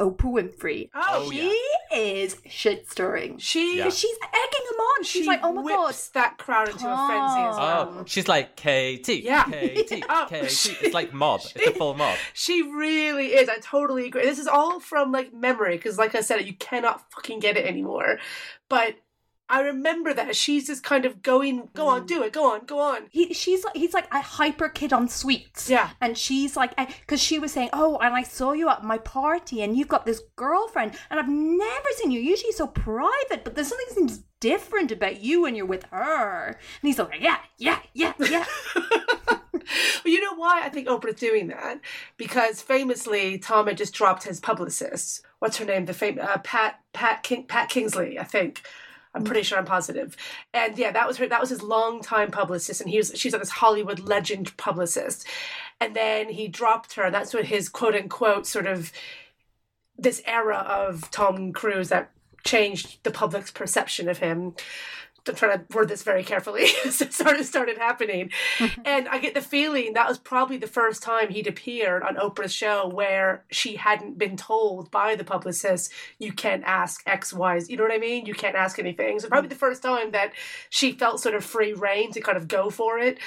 Oprah Winfrey. Oh, she is shit stirring. She Yeah. She's egging him on. She's she like, oh my god. that crowd into a frenzy as well. Oh, she's like Katie, [laughs] Yeah. Katie, [laughs] Oh, Katie. she- It's like mob. It's a full mob. [laughs] She really is. I totally agree. This is all from like memory because, like I said, you cannot fucking get it anymore. But I remember that she's just kind of going, "Go on, do it. Go on, go on." He, she's like he's like a hyper kid on sweets. Yeah. And she's like, because she was saying, oh, and I saw you at my party, and you've got this girlfriend, and I've never seen you. Usually so private, but there's something seems different about you when you're with her. And he's like, yeah, yeah, yeah, yeah. [laughs] Well, you know why I think Oprah's doing that? Because famously, Tom had just dropped his publicist. What's her name? The famous uh, Pat Pat King, Pat Kingsley, I think. I'm mm. pretty sure I'm positive. And yeah, that was her. That was his longtime publicist, and he was she's like this Hollywood legend publicist. And then he dropped her. And that's what his quote unquote sort of this era of Tom Cruise that changed the public's perception of him. I'm trying to word this very carefully. [laughs] it started started happening, [laughs] and I get the feeling that was probably the first time he'd appeared on Oprah's show where she hadn't been told by the publicist, "You can't ask X, y's You know what I mean? You can't ask anything. So probably the first time that she felt sort of free reign to kind of go for it.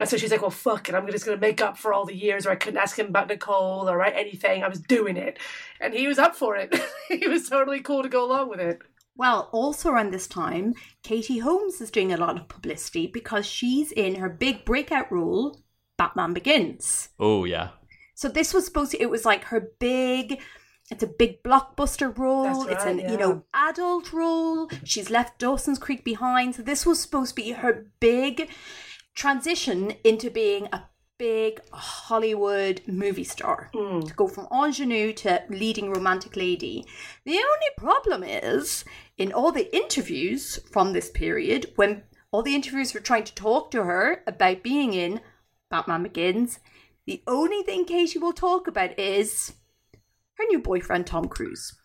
And so she's like, well, fuck it. I'm just going to make up for all the years where I couldn't ask him about Nicole or write anything. I was doing it. And he was up for it. [laughs] he was totally cool to go along with it. Well, also around this time, Katie Holmes is doing a lot of publicity because she's in her big breakout role, Batman Begins. Oh yeah. So this was supposed to, it was like her big, it's a big blockbuster role. That's it's right, an, you know, adult role. She's left Dawson's Creek behind. So this was supposed to be her big transition into being a big Hollywood movie star. Hmm. To go from ingenue to leading romantic lady. The only problem is, in all the interviews from this period, when all the interviews were trying to talk to her about being in Batman Begins, the only thing Katie will talk about is her new boyfriend, Tom Cruise.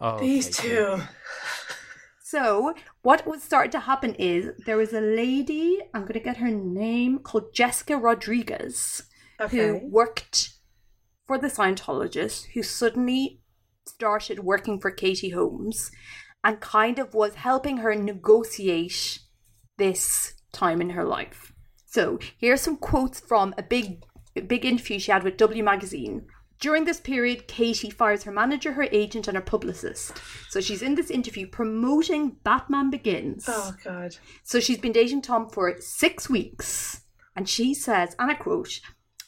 Oh, These Katie. two. [laughs] So, what was starting to happen is there was a lady, I'm going to get her name, called Jessica Rodriguez, who worked for the Scientologist, who suddenly started working for Katie Holmes and kind of was helping her negotiate this time in her life. So, here are some quotes from a big, big interview she had with W Magazine. During this period, Katie fires her manager, her agent, and her publicist. So she's in this interview promoting Batman Begins. Oh, God. So she's been dating Tom for six weeks. And she says, and I quote,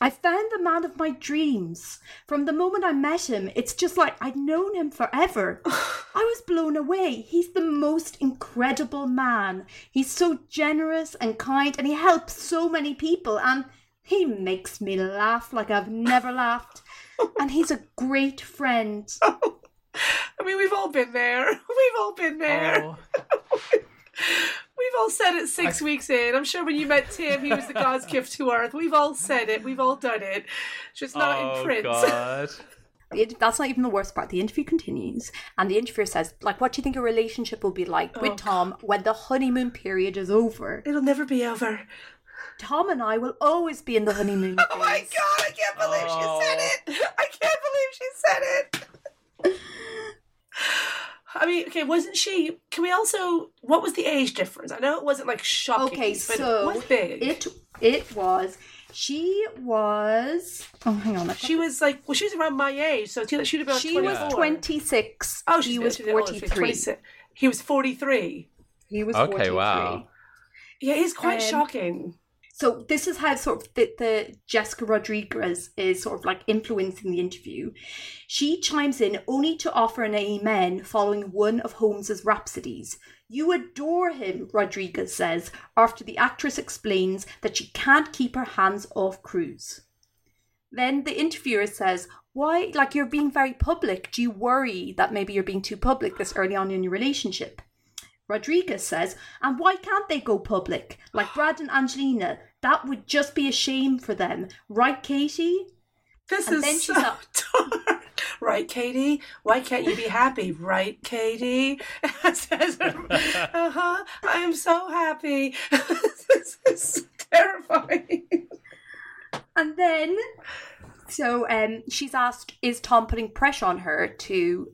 I found the man of my dreams. From the moment I met him, it's just like I'd known him forever. [laughs] I was blown away. He's the most incredible man. He's so generous and kind, and he helps so many people. And he makes me laugh like I've never laughed. And he's a great friend. [laughs] I mean, we've all been there. [laughs] We've all been there. Oh, [laughs] We've all said it six weeks in. I'm sure when you met Tim, he was the God's gift to earth. We've all said it. We've all done it. Just not oh in print. God. The int- That's not even the worst part. The interview continues, and the interviewer says, "Like, what do you think a relationship will be like with oh, Tom when the honeymoon period is over? It'll never be over. Tom and I will always be in the honeymoon phase." [laughs] Oh my God, I can't believe Oh. she said it. I can't believe she said it. I mean, okay, wasn't she? Can we also? What was the age difference? I know it wasn't like shocking. Okay, but so it was big. it it was. She was. Oh, hang on. she was like, well, she was around my age, so she'd have been like she was twenty six. Oh, she's he was she's older, forty she's three. 26. He was forty-three. He was Okay, 43. wow. Yeah, he's quite Um, shocking. So this is how sort of the, the Jessica Rodriguez is sort of like influencing the interview. She chimes in only to offer an amen following one of Holmes's rhapsodies. You adore him, Rodriguez says, after the actress explains that she can't keep her hands off Cruise. Then the interviewer says, Why, like you're being very public. Do you worry that maybe you're being too public this early on in your relationship? Rodriguez says, and why can't they go public? Like [sighs] Brad and Angelina, that would just be a shame for them. Right, Katie? This and is then so up. [laughs] dark. Right, Katie? Why can't you be happy? [laughs] Right, Katie? [laughs] Says uh-huh. I am so happy. this is terrifying. And then So um, she's asked, is Tom putting pressure on her to,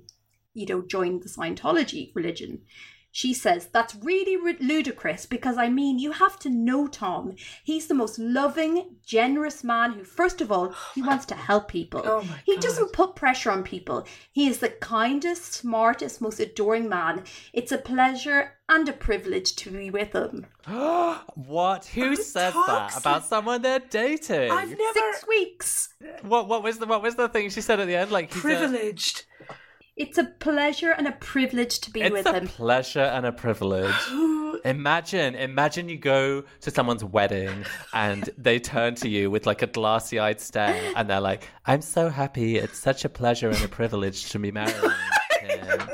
you know, join the Scientology religion? She says, that's really ri- ludicrous because I mean, you have to know Tom. He's the most loving, generous man who, first of all, he wants to help people. Oh he God. doesn't put pressure on people. He is the kindest, smartest, most adoring man. It's a pleasure and a privilege to be with him. [gasps] what? Who says that about someone they're dating? I've never Six weeks. What? What was the? What was the thing she said at the end? Like a- privileged. It's a pleasure and a privilege to be It's with him. It's a pleasure and a privilege. [gasps] Imagine, imagine you go to someone's wedding and they turn to you with like a glassy-eyed stare, and they're like, "I'm so happy. It's such a pleasure and a privilege to be married." him." [laughs]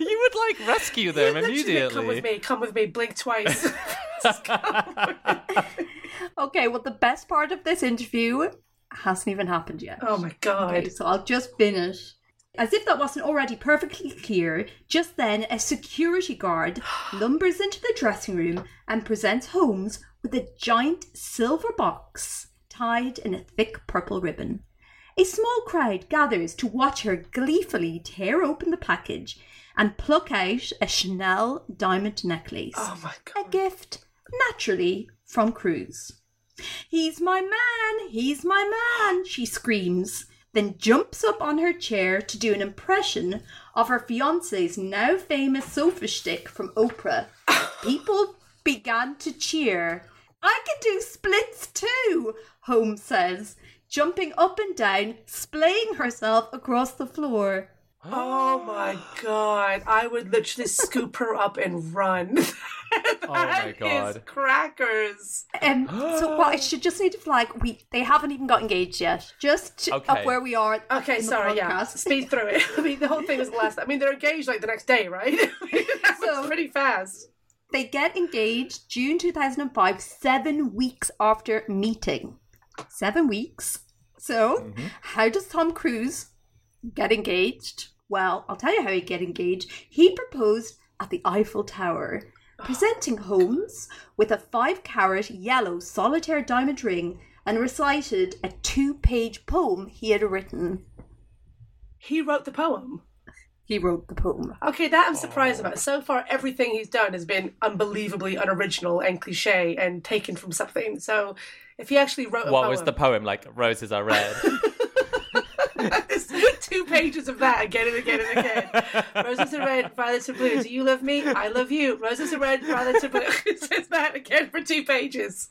you would like rescue them Literally, immediately. Come with me. Come with me. Blink twice. [laughs] Okay, well, the best part of this interview hasn't even happened yet. oh my god. Okay, so I'll just finish. As if that wasn't already perfectly clear, just then a security guard [gasps] lumbers into the dressing room and presents Holmes with a giant silver box tied in a thick purple ribbon. A small crowd gathers to watch her gleefully tear open the package and pluck out a Chanel diamond necklace. Oh my A gift, naturally, from Cruise. He's my man, he's my man, she screams, then jumps up on her chair to do an impression of her fiance's now famous sofa stick from Oprah. [laughs] People began to cheer. I can do splits too, Holmes says, jumping up and down, splaying herself across the floor. Oh my god. I would literally scoop her up and run. [laughs] Oh my That is God. crackers. Um, so what I should just need to flag, we they haven't even got engaged yet. Just Okay. of where we are. Okay, in the sorry, yeah. Speed through it. [laughs] I mean, the whole thing was last. I mean, they're engaged like the next day, right? [laughs] that was So- pretty fast. They get engaged June 2005, seven weeks after meeting. Seven weeks. So, how does Tom Cruise get engaged? Well, I'll tell you how he get engaged. He proposed at the Eiffel Tower, presenting [gasps] Holmes with a five carat yellow solitaire diamond ring and recited a two page poem he had written. He wrote the poem. He wrote the poem. Okay, that I'm surprised about. So far, everything he's done has been unbelievably unoriginal and cliche and taken from something. So, if he actually wrote a What poem, was the poem? Like roses are red. [laughs] [laughs] There's two pages of that again and again and again. [laughs] Roses are red, violets are blue. Do you love me? I love you. Roses are red, violets are blue. [laughs] it says that again for two pages.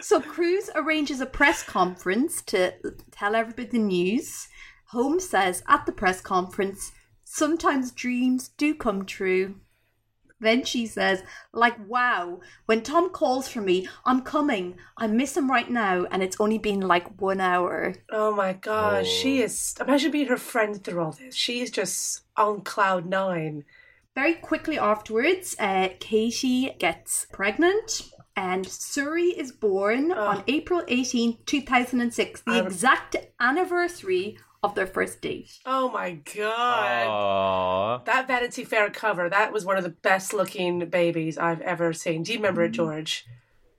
So Cruise arranges a press conference to tell everybody the news. Holmes says at the press conference, sometimes dreams do come true. Then she says, like, wow, when Tom calls for me, I'm coming. I miss him right now, and it's only been like one hour. Oh my god, she is. Imagine being her friend through all this. She is just on cloud nine. Very quickly afterwards, uh, Katie gets pregnant, and Suri is born on April 18, 2006, the I'm- exact anniversary of their first date. Oh my god. Aww. That Vanity Fair cover, that was one of the best looking babies I've ever seen. Do you remember it, George?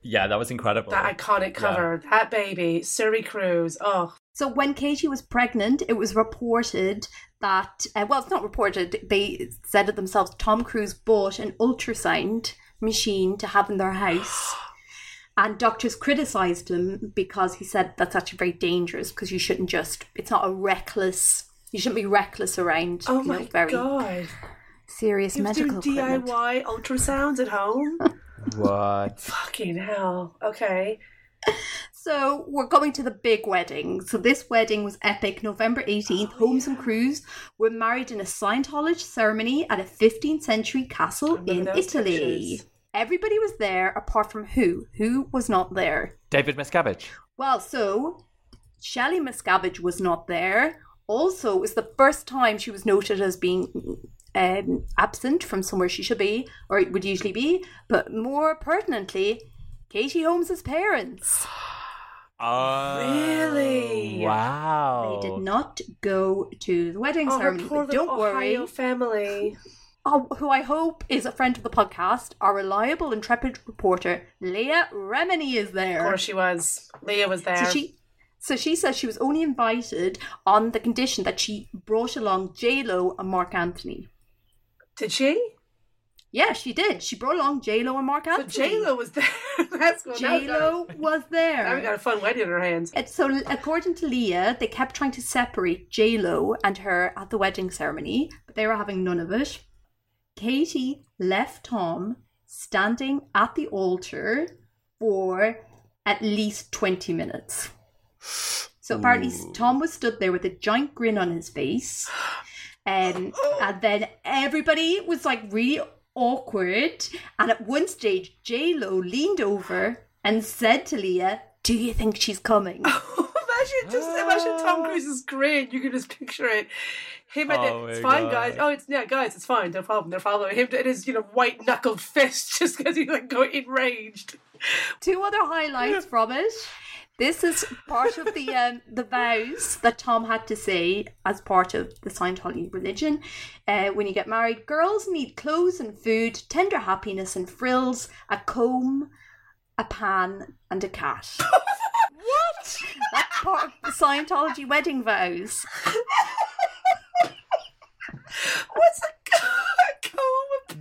Yeah, that was incredible. That iconic cover, that baby, Suri Cruise. Oh, So when Katie was pregnant, it was reported that uh, well, it's not reported. They said it themselves. Tom Cruise bought an ultrasound machine to have in their house, [gasps] and doctors criticised him because he said that's actually very dangerous because you shouldn't just. It's not a reckless. You shouldn't be reckless around. oh you know, my very god. serious He was medical doing equipment. DIY ultrasounds at home? [laughs] What? Fucking hell. Okay. So we're going to the big wedding. So this wedding was epic. November 18th, Holmes and Cruise were married in a Scientology ceremony at a 15th century castle in Italy. pictures. Everybody was there apart from who? Who was not there? David Miscavige. Well, so Shelley Miscavige was not there. Also, it was the first time she was noted as being um, absent from somewhere she should be, or it would usually be. But more pertinently, Katie Holmes's parents. [sighs] Oh, Really? Wow. They did not go to the wedding Oh, ceremony. poor But don't little worry. Ohio family. [sighs] Oh, who I hope is a friend of the podcast, our reliable, intrepid reporter, Leah Remini is there. Of course she was. Leah was there. So she So she says she was only invited on the condition that she brought along J Lo and Marc Anthony. Did she? Yeah, she did. She brought along J Lo and Marc Anthony. So. J Lo was there. [laughs] That's cool. J Lo was there. Now we got a fun wedding on our hands. And so, according to Leah, they kept trying to separate J Lo and her at the wedding ceremony, but they were having none of it. Katie left Tom standing at the altar for at least 20 minutes. So apparently, Tom was stood there with a giant grin on his face. Um, [gasps] and then everybody was like really awkward. And at one stage, J Lo leaned over and said to Leah, Do you think she's coming? [laughs] imagine just imagine Tom Cruise's grin. You can just picture it. Him and Oh it, it's fine, God. guys. Oh, it's yeah, guys, it's fine. No problem. They're following him and his you know white knuckled [laughs] fist just because he's like going enraged. Two other highlights [laughs] from it. This is part of the um, the vows that Tom had to say as part of the Scientology religion. Uh, when you get married, girls need clothes and food, tender happiness and frills, a comb, a pan, and a cat. [laughs] what? That's part of the Scientology wedding vows. What's a comb?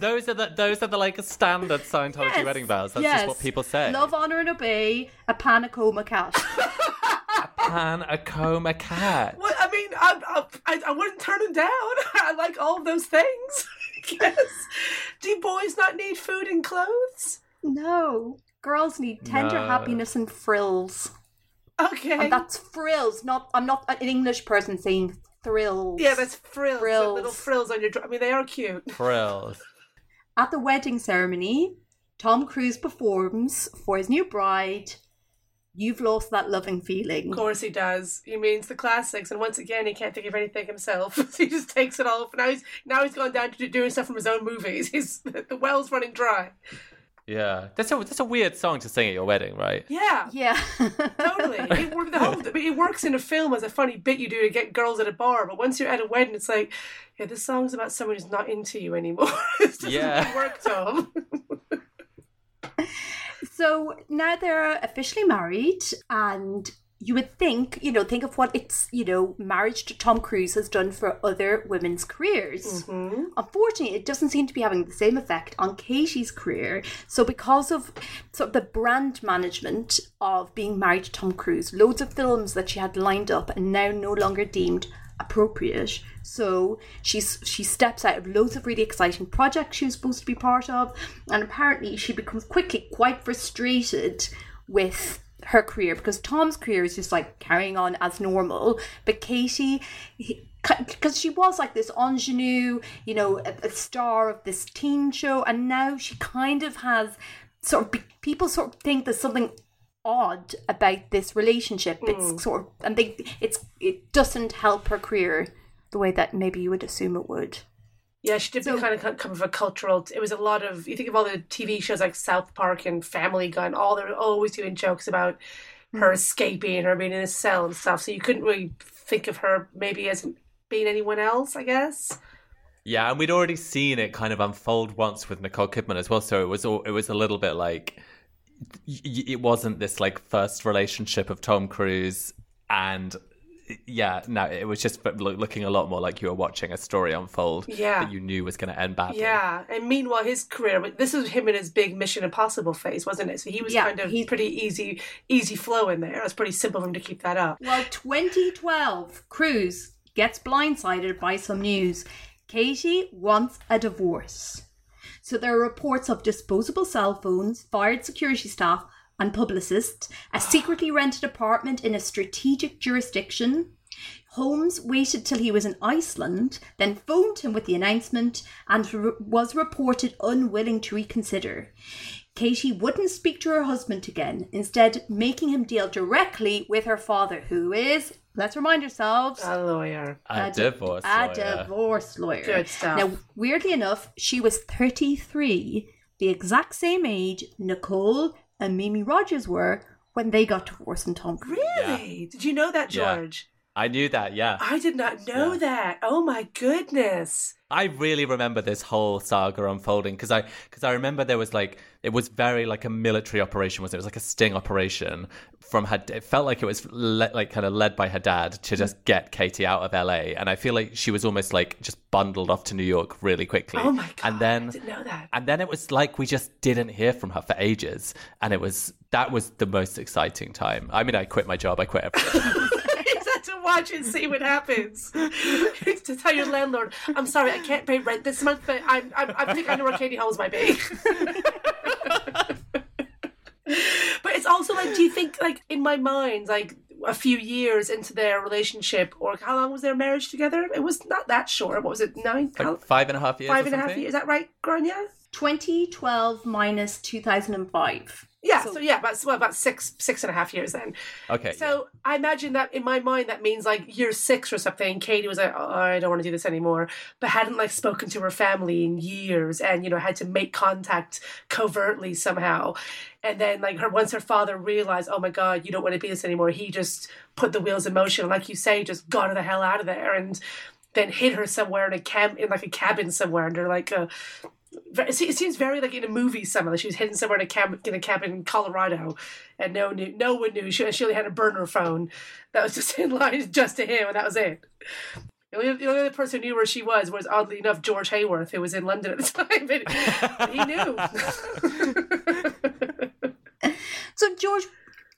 Those are the those are the like standard [laughs] Scientology Yes, wedding vows. That's yes. just what people say. Love, honor, and obey. A pan, a comb, a cat. [laughs] Pan, a comb, a cat. What I mean, I, I, I, I wouldn't turn him down. [laughs] I like all of those things. yes. Do boys not need food and clothes? No. Girls need tender No. happiness and frills. Okay. And that's frills, not I'm not an English person saying thrills. yeah, that's frills. the Frills. Little frills on your. dr- I mean, they are cute. Frills. At the wedding ceremony, Tom Cruise performs for his new bride. You've lost that loving feeling. Of course he does. He means the classics, and once again, he can't think of anything himself. so [laughs] he just takes it all. Now he's now he's gone down to doing stuff from his own movies. [laughs] He's the well's running dry. Yeah, that's a that's a weird song to sing at your wedding, right? Yeah, Yeah. [laughs] totally. It, the whole, it works in a film as a funny bit you do to get girls at a bar, but once you're at a wedding, it's like, yeah, this song's about someone who's not into you anymore. [laughs] it doesn't Yeah. really work, Tom. so now they're officially married and you would think, you know, think of what it's, you know, marriage to Tom Cruise has done for other women's careers. Mm-hmm. Unfortunately, it doesn't seem to be having the same effect on Katie's career. So, because of sort of the brand management of being married to Tom Cruise, loads of films that she had lined up and now no longer deemed appropriate. So she's she steps out of loads of really exciting projects she was supposed to be part of, and apparently she becomes quickly quite frustrated with her career because Tom's career is just like carrying on as normal, but Katie. because she was like this ingenue, you know, a, a star of this teen show, and now she kind of has sort of people sort of think there's something odd about this relationship. It's hmm. sort of, and they it's it doesn't help her career the way that maybe you would assume it would. Yeah, she did So- kind of come of a cultural. It was a lot of. You think of all the TV shows like South Park and Family Guy, and all they're always doing jokes about her hmm. escaping, her being in a cell and stuff. So you couldn't really think of her maybe as being anyone else. I guess. Yeah, and we'd already seen it kind of unfold once with Nicole Kidman as well. So it was all, it was a little bit like y- y- it wasn't this like first relationship of Tom Cruise and yeah, no, it was just looking a lot more like you were watching a story unfold Yeah. that you knew was going to end badly. Yeah, and meanwhile, his career this was him in his big Mission Impossible phase, wasn't it? So he was Yeah, kind of he- pretty easy, easy flow in there. It was pretty simple for him to keep that up. Well, 2012, Cruise gets blindsided by some news. Katie wants a divorce. So there are reports of disposable cell phones, fired security staff, and publicists, a secretly rented apartment in a strategic jurisdiction. Holmes waited till he was in Iceland, then phoned him with the announcement and re- was reported unwilling to reconsider. Katie wouldn't speak to her husband again, instead, making him deal directly with her father, who is, let's remind ourselves, A lawyer. A, di- divorce. a lawyer. divorce lawyer. Good stuff. Now, weirdly enough, she was 33, the exact same age Nicole and Mimi Rogers were when they got divorced and Tom Cruise. Really? Did you know that, Yeah. George? I knew that, yeah. I did not know Yeah. that. Oh my goodness. I really remember this whole saga unfolding because I because I remember there was like it was very like a military operation was it? it was like a sting operation from her it felt like it was le- like kind of led by her dad to mm-hmm. just get Katie out of LA and I feel like she was almost like just bundled off to New York really quickly Oh my god. and then I didn't know that. and then it was like we just didn't hear from her for ages and it was that was the most exciting time I mean I quit my job I quit everything [laughs] to watch and see what happens. [laughs] to tell your landlord, I'm sorry, I can't pay rent this month, but I'm, I'm, I think I know where Katie Holmes might be. but it's also like, do you think, like, in my mind, like, a few years into their relationship, or how long was their marriage together? It was not that short. What was it, nine? like five and a half years five or and a half years? Is that right, Gráinne? 2012 minus 2005. Yeah, So- so, yeah, about well, about six six and a half years then. okay So I imagine that in my mind that means like year six or something. Katie was like, oh, I don't want to do this anymore, but hadn't like spoken to her family in years, and you know had to make contact covertly somehow. And then like her once her father realized, oh my god, you don't want to be this anymore. He just put the wheels in motion, and like you say, just got her the hell out of there, and then hid her somewhere in a camp in like a cabin somewhere under like a. It seems very like in a movie somewhere. She was hidden somewhere in a cabin in a cabin in Colorado, and no knew, no one knew. She, she only had a burner phone that was [laughs] just in line just to him, and that was it. The only, the only other person who knew where she was was oddly enough George Heyworth, who was in London at the [laughs] time, he knew. [laughs] So George,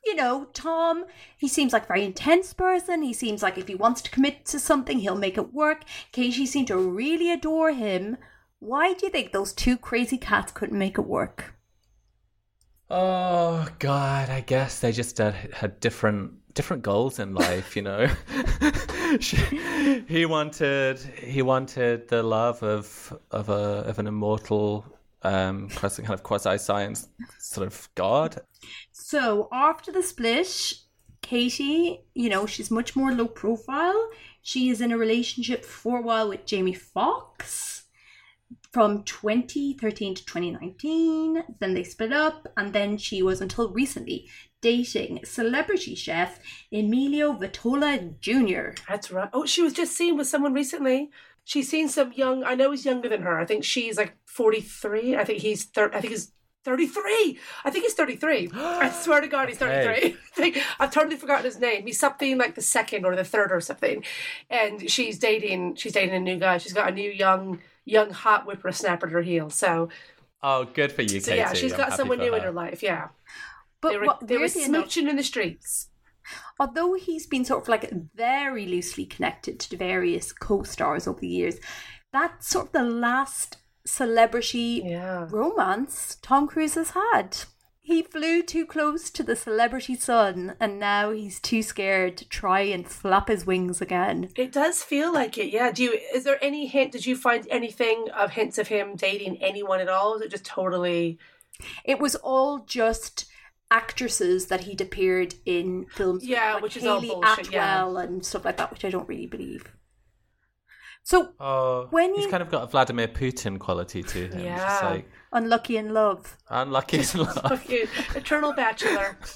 you know, Tom, he seems like a very intense person. He seems like if he wants to commit to something, he'll make it work. Katie seemed to really adore him. Why do you think those two crazy cats couldn't make it work? Oh God, I guess they just uh, had different different goals in life, you know. [laughs] she, he wanted he wanted the love of of a of an immortal um quasi, kind of quasi science sort of god. So after the split, Katie, you know, she's much more low profile. She is in a relationship for a while with Jamie Foxx from 2013 to 2019. Then they split up, and then she was until recently dating celebrity chef Emilio Vitolo Jr. That's right. Oh, she was just seen with someone recently. She's seen some young. I know he's younger than her. I think she's like forty three. I think he's thir- I think he's. 33 I think he's 33 I [gasps] swear to God he's 33 [laughs] I think, I've totally forgotten his name he's something like the second or the third or something and she's dating she's dating a new guy she's got a new young young hot whippersnapper at her heels so, Oh, good for you, so Katie. yeah she's I'm got someone for new in her. her life yeah But they were, what, they were weirdly enough, smooching in the streets although he's been sort of like very loosely connected to the various co-stars over the years, that's sort of the last celebrity yeah romance Tom Cruise has had. He flew too close to the celebrity sun, and now he's too scared to try and flap his wings again. It does feel like it, yeah. Do you? Is there any hint? Did you find anything of hints of him dating anyone at all? Is it just totally? It was all just actresses that he'd appeared in films. with, Yeah, like which is all Hayley bullshit, yeah. And stuff like that, which I don't really believe. So Oh, When he's you- kind of got a Vladimir Putin quality to him. Yeah. Just like unlucky in love. unlucky in love. Eternal Bachelor. [laughs]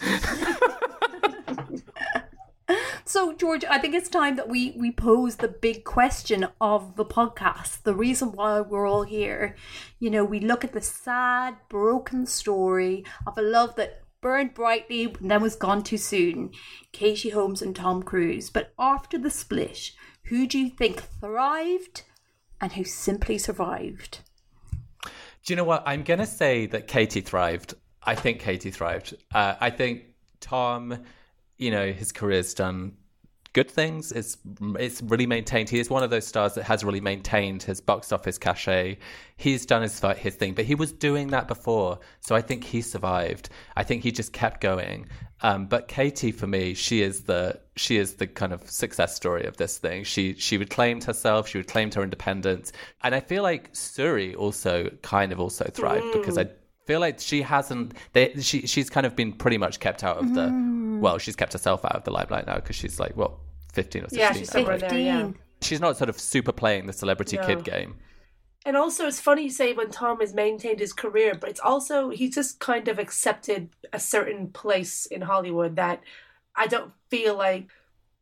So, George, I think it's time that we we pose the big question of the podcast. The reason why we're all here, you know, we look at the sad, broken story of a love that burned brightly and then was gone too soon. Katie Holmes and Tom Cruise. But after the split, who do you think thrived and who simply survived? Do you know what? I'm going to say that Katie thrived. I think Katie thrived. Uh, I think Tom, you know, his career's done good things. It's it's really maintained. He is one of those stars that has really maintained his box office cachet. He's done his his thing, but he was doing that before, so I think he survived. I think he just kept going. Um, but Katie, for me, she is the she is the kind of success story of this thing. She she reclaimed herself. She reclaimed her independence, and I feel like Suri also kind of also thrived because I feel like she hasn't they she she's kind of been pretty much kept out of the well she's kept herself out of the limelight now because she's like well 15 or 16 Yeah, she's somewhere right? there, yeah. 15. she's not sort of super playing the celebrity No. kid game And also, it's funny you say when Tom has maintained his career, but it's also he's just kind of accepted a certain place in Hollywood that I don't feel like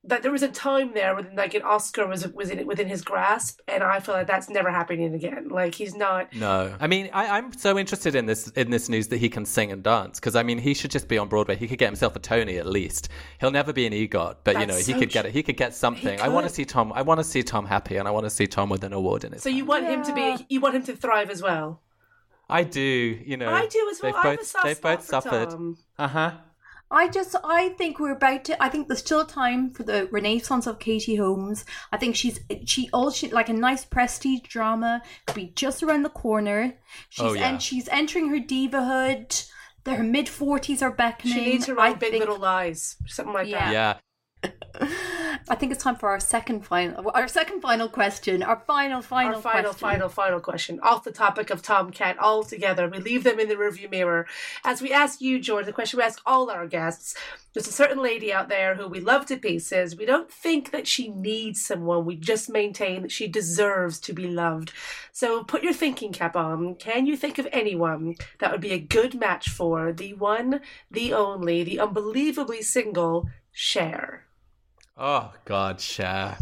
that there was a time there when like an Oscar was was in within his grasp, and I feel like that's never happening again. Like he's not. No, I mean, I, I'm so interested in this in this news that he can sing and dance because I mean, he should just be on Broadway. He could get himself a Tony at least. He'll never be an EGOT, but you know, That's he so could get it. He could get something. I want to see Tom. I want to see Tom happy, and I want to see Tom with an award in his. So you want him to be? You want him to thrive as well? I do. You know, I do as well. They've I have both, a soft they've spot both for suffered. Uh huh. I just, I think we're about to. I think there's still time for the renaissance of Katie Holmes. I think she's, she all she like a nice prestige drama could be just around the corner. She's Oh, yeah. and she's entering her divahood. Her mid forties are beckoning. She needs to I Big think, Little Lies, something like Yeah. that. Yeah. [laughs] I think it's time for our second final, our second final question, our final, final, Our final, question. final, final question. Off the topic of TomKat altogether, we leave them in the review mirror. As we ask you, George, the question we ask all our guests. There's a certain lady out there who we love to pieces. We don't think that she needs someone. We just maintain that she deserves to be loved. So put your thinking cap on. Can you think of anyone that would be a good match for the one, the only, the unbelievably single Cher? Oh God, Cher.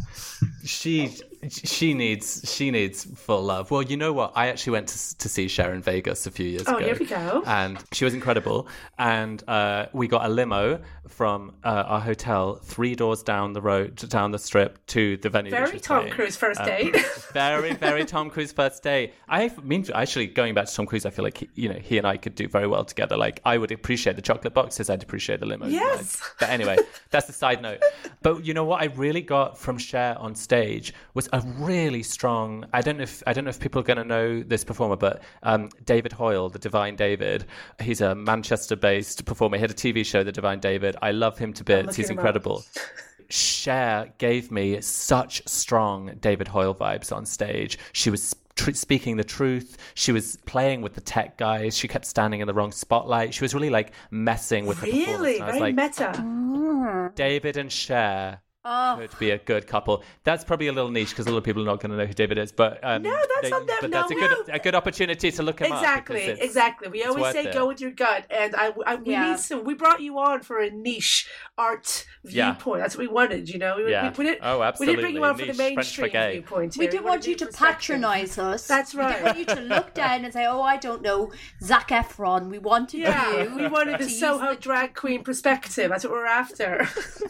She she needs she needs full love. Well, you know what? I actually went to to see Cher in Vegas a few years Oh, ago. here we go. And she was incredible. And uh, we got a limo from uh, our hotel three doors down the road, down the strip to the venue. Very Tom playing. Cruise first Uh, date. [laughs] very, very Tom Cruise first date. I mean, actually, going back to Tom Cruise, I feel like he, you know he and I could do very well together. Like I would appreciate the chocolate boxes, I'd appreciate the limo. Yes. But anyway, that's a side note. But you know what I really got from Cher on stage was a really strong. I don't know if I don't know if people are going to know this performer, but um, David Hoyle, the Divine David. He's a Manchester-based performer. He had a TV show, The Divine David. I love him to bits. He's incredible. [laughs] Cher gave me such strong David Hoyle vibes on stage. She was tr- speaking the truth. She was playing with the tech guys. She kept standing in the wrong spotlight. She was really like messing with the performance. really? Very like, meta. David and Cher Oh, could be a good couple. That's probably a little niche because a lot of people are not going to know who David is. But um, No, that's they- not that- But that's no, a good a good opportunity to look him up. Exactly, because exactly. We always say it. go with your gut, and I, I we Yeah. need some. We brought you on for a niche art Yeah. viewpoint. That's what we wanted, you know. We, Yeah. we, we didn't, Oh, We didn't bring you on for the mainstream brigade. viewpoint. we didn't wanted want you to patronize us. That's right. We didn't want you to look [laughs] down and say, "Oh, I don't know, Zac Efron." We wanted Yeah, you. we wanted the Soho the- drag queen perspective. That's what we're after.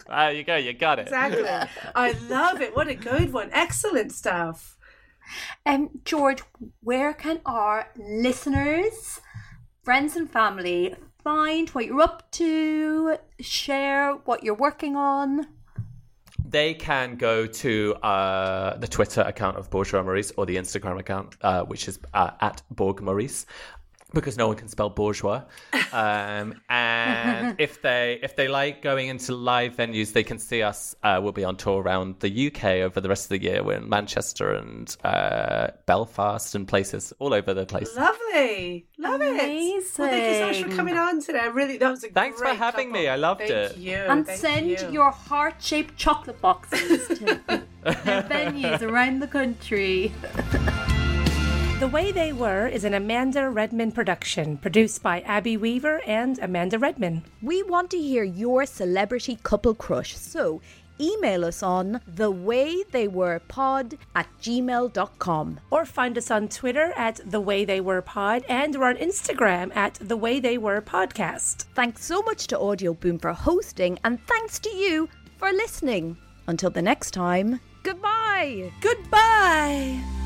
There you go. You got it. exactly. I love it. What a good one. Excellent stuff. Um, George, where can our listeners, friends, and family find what you're up to? Share what you're working on. they can go to uh, the Twitter account of Bourgeois Maurice or the Instagram account, uh, which is uh, at Borg Maurice. Because no one can spell bourgeois, um, and [laughs] if they if they like going into live venues, they can see us. Uh, we'll be on tour around the UK over the rest of the year. We're in Manchester and uh, Belfast and places all over the place. Lovely. Love it. Well, thank you so much for coming on today. I really, that was a Thanks for having couple. me. I loved Thank it. You. and Thank send you. your heart-shaped chocolate boxes to [laughs] venues around the country. [laughs] The Way They Were is an Amanda Redman production, produced by Abby Weaver and Amanda Redman. We want to hear your celebrity couple crush, so email us on thewaytheywerepod at gmail.com. Or find us on Twitter at The Way They Were Pod, and we're on Instagram at The Way They Were Podcast. Thanks so much to Audioboom for hosting, and thanks to you for listening. Until the next time, goodbye. Goodbye!